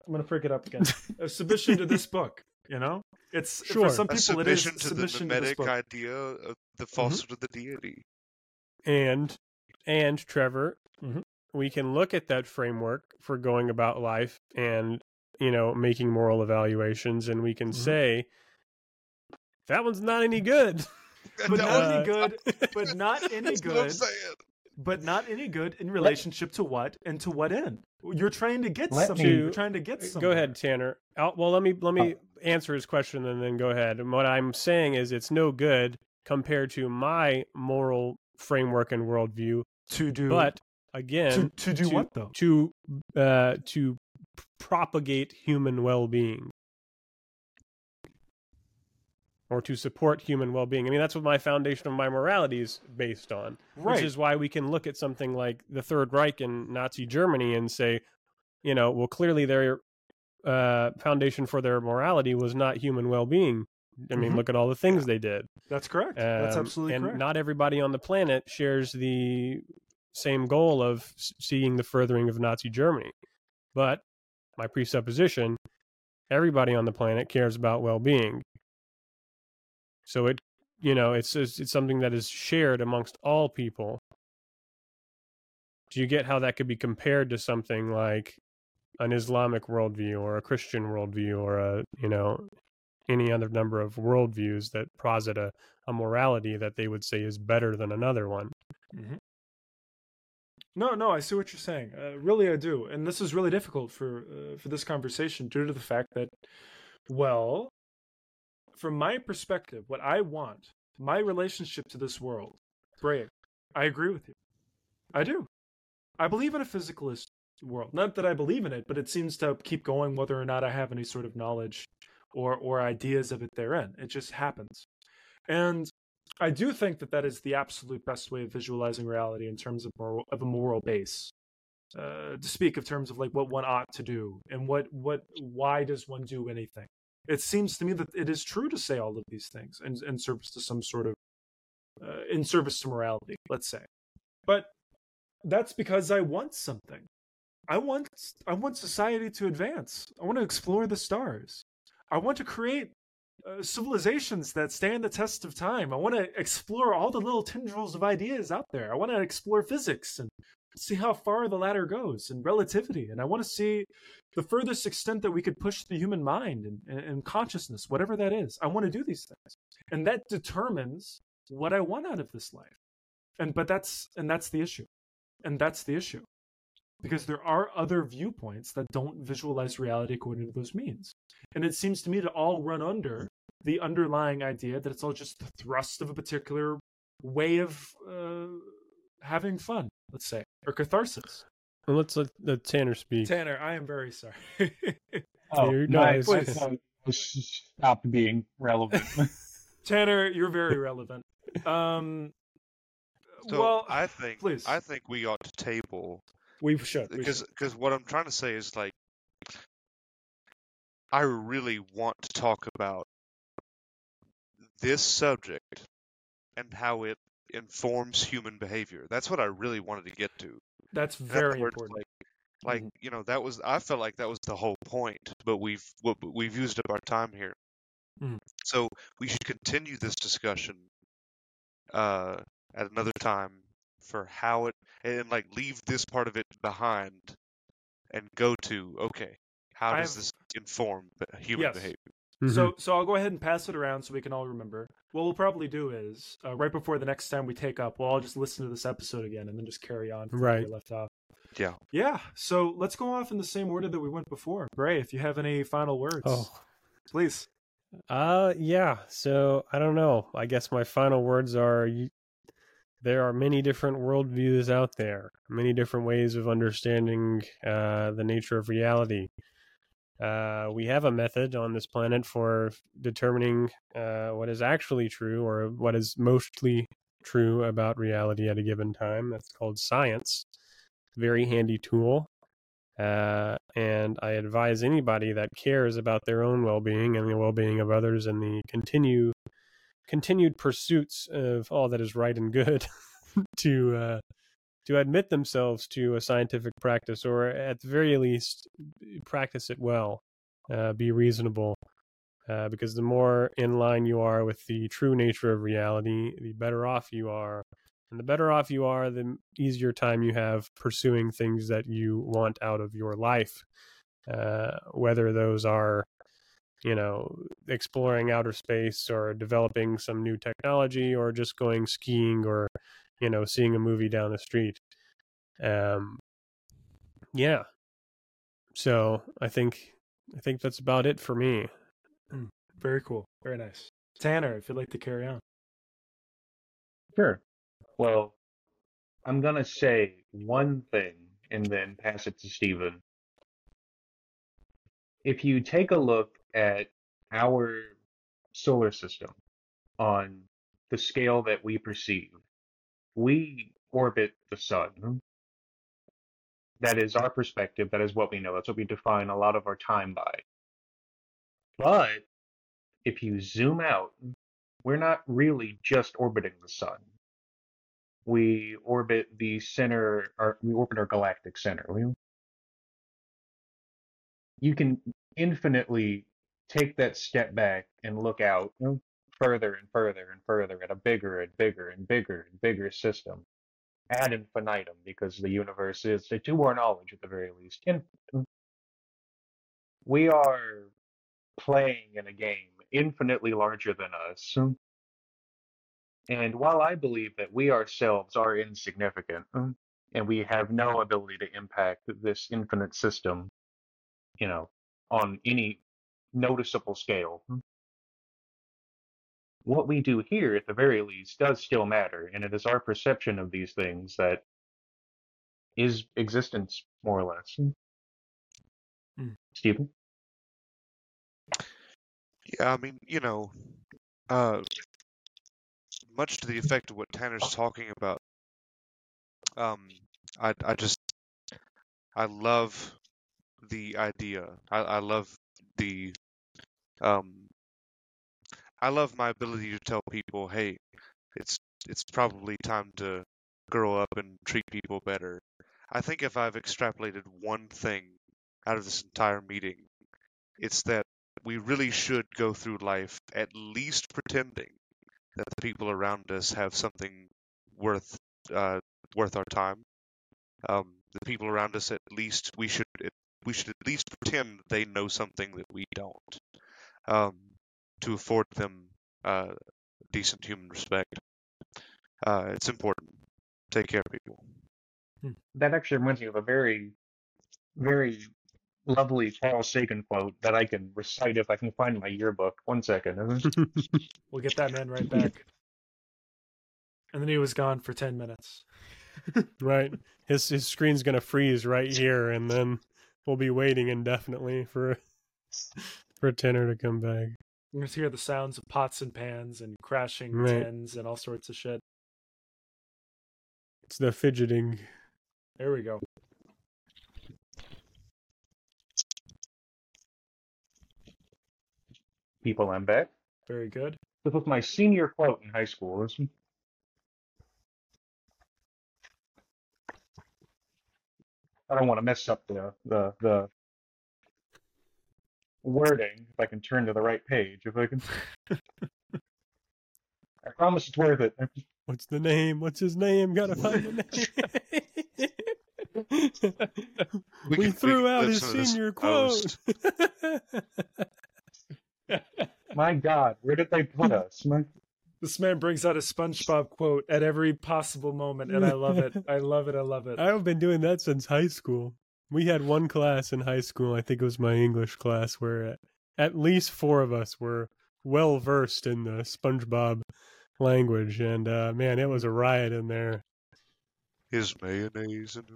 I'm gonna freak it up again. uh, submission to this book. You know, it's Sure. for some A people it is submission to the submission to this mimetic book. idea of the falsehood of the deity. and and Trevor, Mhm. we can look at that framework for going about life and you know making moral evaluations, and we can Mhm. say that one's not any good. but not Uh, any good. But not any That's what I'm good. saying. But not any good in relationship to what and to what end? You're trying to get Let something. me- You're trying to get something. Go ahead, Tanner. I'll, well, let me let me answer his question and then go ahead. And what I'm saying is, it's no good compared to my moral framework and worldview. To do, But again, to do to- what though? to uh, to p- propagate human well-being or to support human well-being. I mean, that's what my foundation of my morality is based on. Right. Which is why we can look at something like the Third Reich in Nazi Germany and say, you know, well, clearly their uh, foundation for their morality was not human well-being. I mean, Mhm. look at all the things they did. That's correct. That's Um, absolutely and correct. not everybody on the planet shares the same goal of seeing the furthering of Nazi Germany. But my presupposition, everybody on the planet cares about well-being. So it, you know, it's it's, it's something that is shared amongst all people. Do you get how that could be compared to something like an Islamic worldview or a Christian worldview or a, you know, any other number of worldviews that posit a, a morality that they would say is better than another one. Mm-hmm. No, no, I see what you're saying. Uh, really, I do, and this is really difficult for uh, for this conversation due to the fact that, well, from my perspective, what I want, my relationship to this world, Bray, I agree with you. I do. I believe in a physicalist world. Not that I believe in it, but it seems to keep going whether or not I have any sort of knowledge or or ideas of it therein. It just happens, and I do think that that is the absolute best way of visualizing reality in terms of moral, of a moral base. Uh, to speak of terms of like what one ought to do and what what why does one do anything? It seems to me that it is true to say all of these things in, in service to some sort of uh, in service to morality, let's say. But that's because I want something. I want I want society to advance. I want to explore the stars. I want to create uh, civilizations that stand the test of time. I want to explore all the little tendrils of ideas out there. I want to explore physics and see how far the ladder goes and relativity. And I want to see the furthest extent that we could push the human mind and, and, and consciousness, whatever that is. I want to do these things. And that determines what I want out of this life. And but that's and that's the issue. And that's the issue. Because there are other viewpoints that don't visualize reality according to those means. And it seems to me to all run under the underlying idea that it's all just the thrust of a particular way of uh, having fun, let's say, or catharsis. Well, let's let, let Tanner speak. Tanner, I am very sorry. Oh, You're no, I, nice. I thought it stopped being relevant. Tanner, you're very relevant. Um, So well, I think please. I think we ought to table we should. Because should. because what I'm trying to say is like I really want to talk about this subject and how it informs human behavior. That's what I really wanted to get to. That's very words, important. Like, like Mhm. you know, that was I felt like that was the whole point, but we've we've used up our time here. Mhm. So we should continue this discussion uh, at another time for how it and like leave this part of it behind and go to okay, how I does have- this inform human Yes. behavior? Mhm. So, so I'll go ahead and pass it around so we can all remember. What we'll probably do is uh, right before the next time we take up, we'll all just listen to this episode again and then just carry on from where we left off. Yeah. Yeah. So let's go off in the same order that we went before. Bray, if you have any final words, oh, please. Uh yeah. So I don't know. I guess my final words are you, there are many different worldviews out there, many different ways of understanding uh, the nature of reality. Uh, we have a method on this planet for determining uh, what is actually true or what is mostly true about reality at a given time. That's called science. Very handy tool. Uh, and I advise anybody that cares about their own well-being and the well-being of others and the continue continued pursuits of all that is right and good to uh, to admit themselves to a scientific practice, or at the very least, practice it well, uh, be reasonable. Uh, because the more in line you are with the true nature of reality, the better off you are. And the better off you are, the easier time you have pursuing things that you want out of your life. Uh, whether those are, you know, exploring outer space or developing some new technology or just going skiing or you know, seeing a movie down the street. Um, yeah. So I think I think that's about it for me. Mm, very cool. Very nice. Tanner, if you'd like to carry on. Sure. Well, I'm gonna say one thing and then pass it to Stephen. If you take a look at our solar system on the scale that we perceive, we orbit the sun. That is our perspective. That is what we know. That's what we define a lot of our time by. But if you zoom out, we're not really just orbiting the sun. We orbit the center, or we orbit our galactic center. You can infinitely take that step back and look out further and further and further at a bigger and bigger and bigger and bigger system ad infinitum because the universe is, to our knowledge at the very least, infinite. We are playing in a game infinitely larger than us. And while I believe that we ourselves are insignificant and we have no ability to impact this infinite system, you know, on any noticeable scale, what we do here, at the very least, does still matter, and it is our perception of these things that is existence, more or less. Mm. Stephen? Yeah, I mean, you know, uh, much to the effect of what Tanner's talking about. Um, I I just I love the idea. I I love the um I love my ability to tell people, hey, it's it's probably time to grow up and treat people better. I think if I've extrapolated one thing out of this entire meeting, it's that we really should go through life at least pretending that the people around us have something worth uh, worth our time. Um, the people around us, at least, we should we should at least pretend they know something that we don't. Um, to afford them uh, decent human respect. Uh, it's important. Take care of people. Hmm. That actually reminds me of a very, very lovely Carl Sagan quote that I can recite if I can find my yearbook. One second. we'll get that man right back. And then he was gone for 10 minutes. right. His his screen's going to freeze right here and then we'll be waiting indefinitely for for Tanner to come back. You're going to hear the sounds of pots and pans and crashing right. tins and all sorts of shit. It's the fidgeting. There we go. People, I'm back. Very good. This was my senior quote in high school. I don't want to mess up the the the wording, if I can turn to the right page, if I can. I promise it's worth it. What's the name? What's his name? Gotta find the name. we, we threw out his senior quote. My God, where did they put us? My... This man brings out a SpongeBob quote at every possible moment, and I love it. I love it. I love it. I've been doing that since high school. We had one class in high school, I think it was my English class, where at least four of us were well versed in the SpongeBob language, and uh, man, it was a riot in there. Is mayonnaise an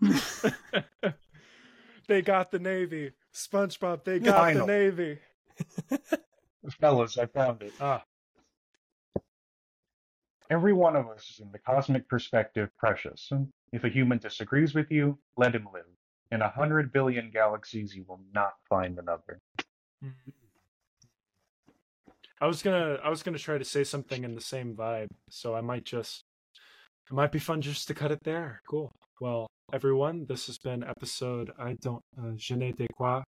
instrument? they got the Navy. SpongeBob, they got Final. the Navy. Fellas, I found it. Ah. Every one of us is in the cosmic perspective precious. If a human disagrees with you, let him live. In a hundred billion galaxies, you will not find another. I was gonna I was gonna try to say something in the same vibe, so I might just it might be fun just to cut it there. Cool. Well, everyone, this has been episode I don't uh, je ne sais quoi.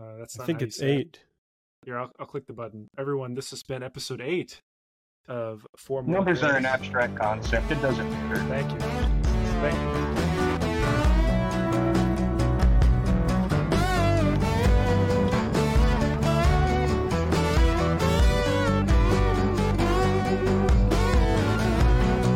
Uh, that's I think it's say it. eight. Here, I'll, I'll click the button. Everyone, this has been episode eight of Four Numbers are an abstract concept. It doesn't matter. Thank you. Thank you.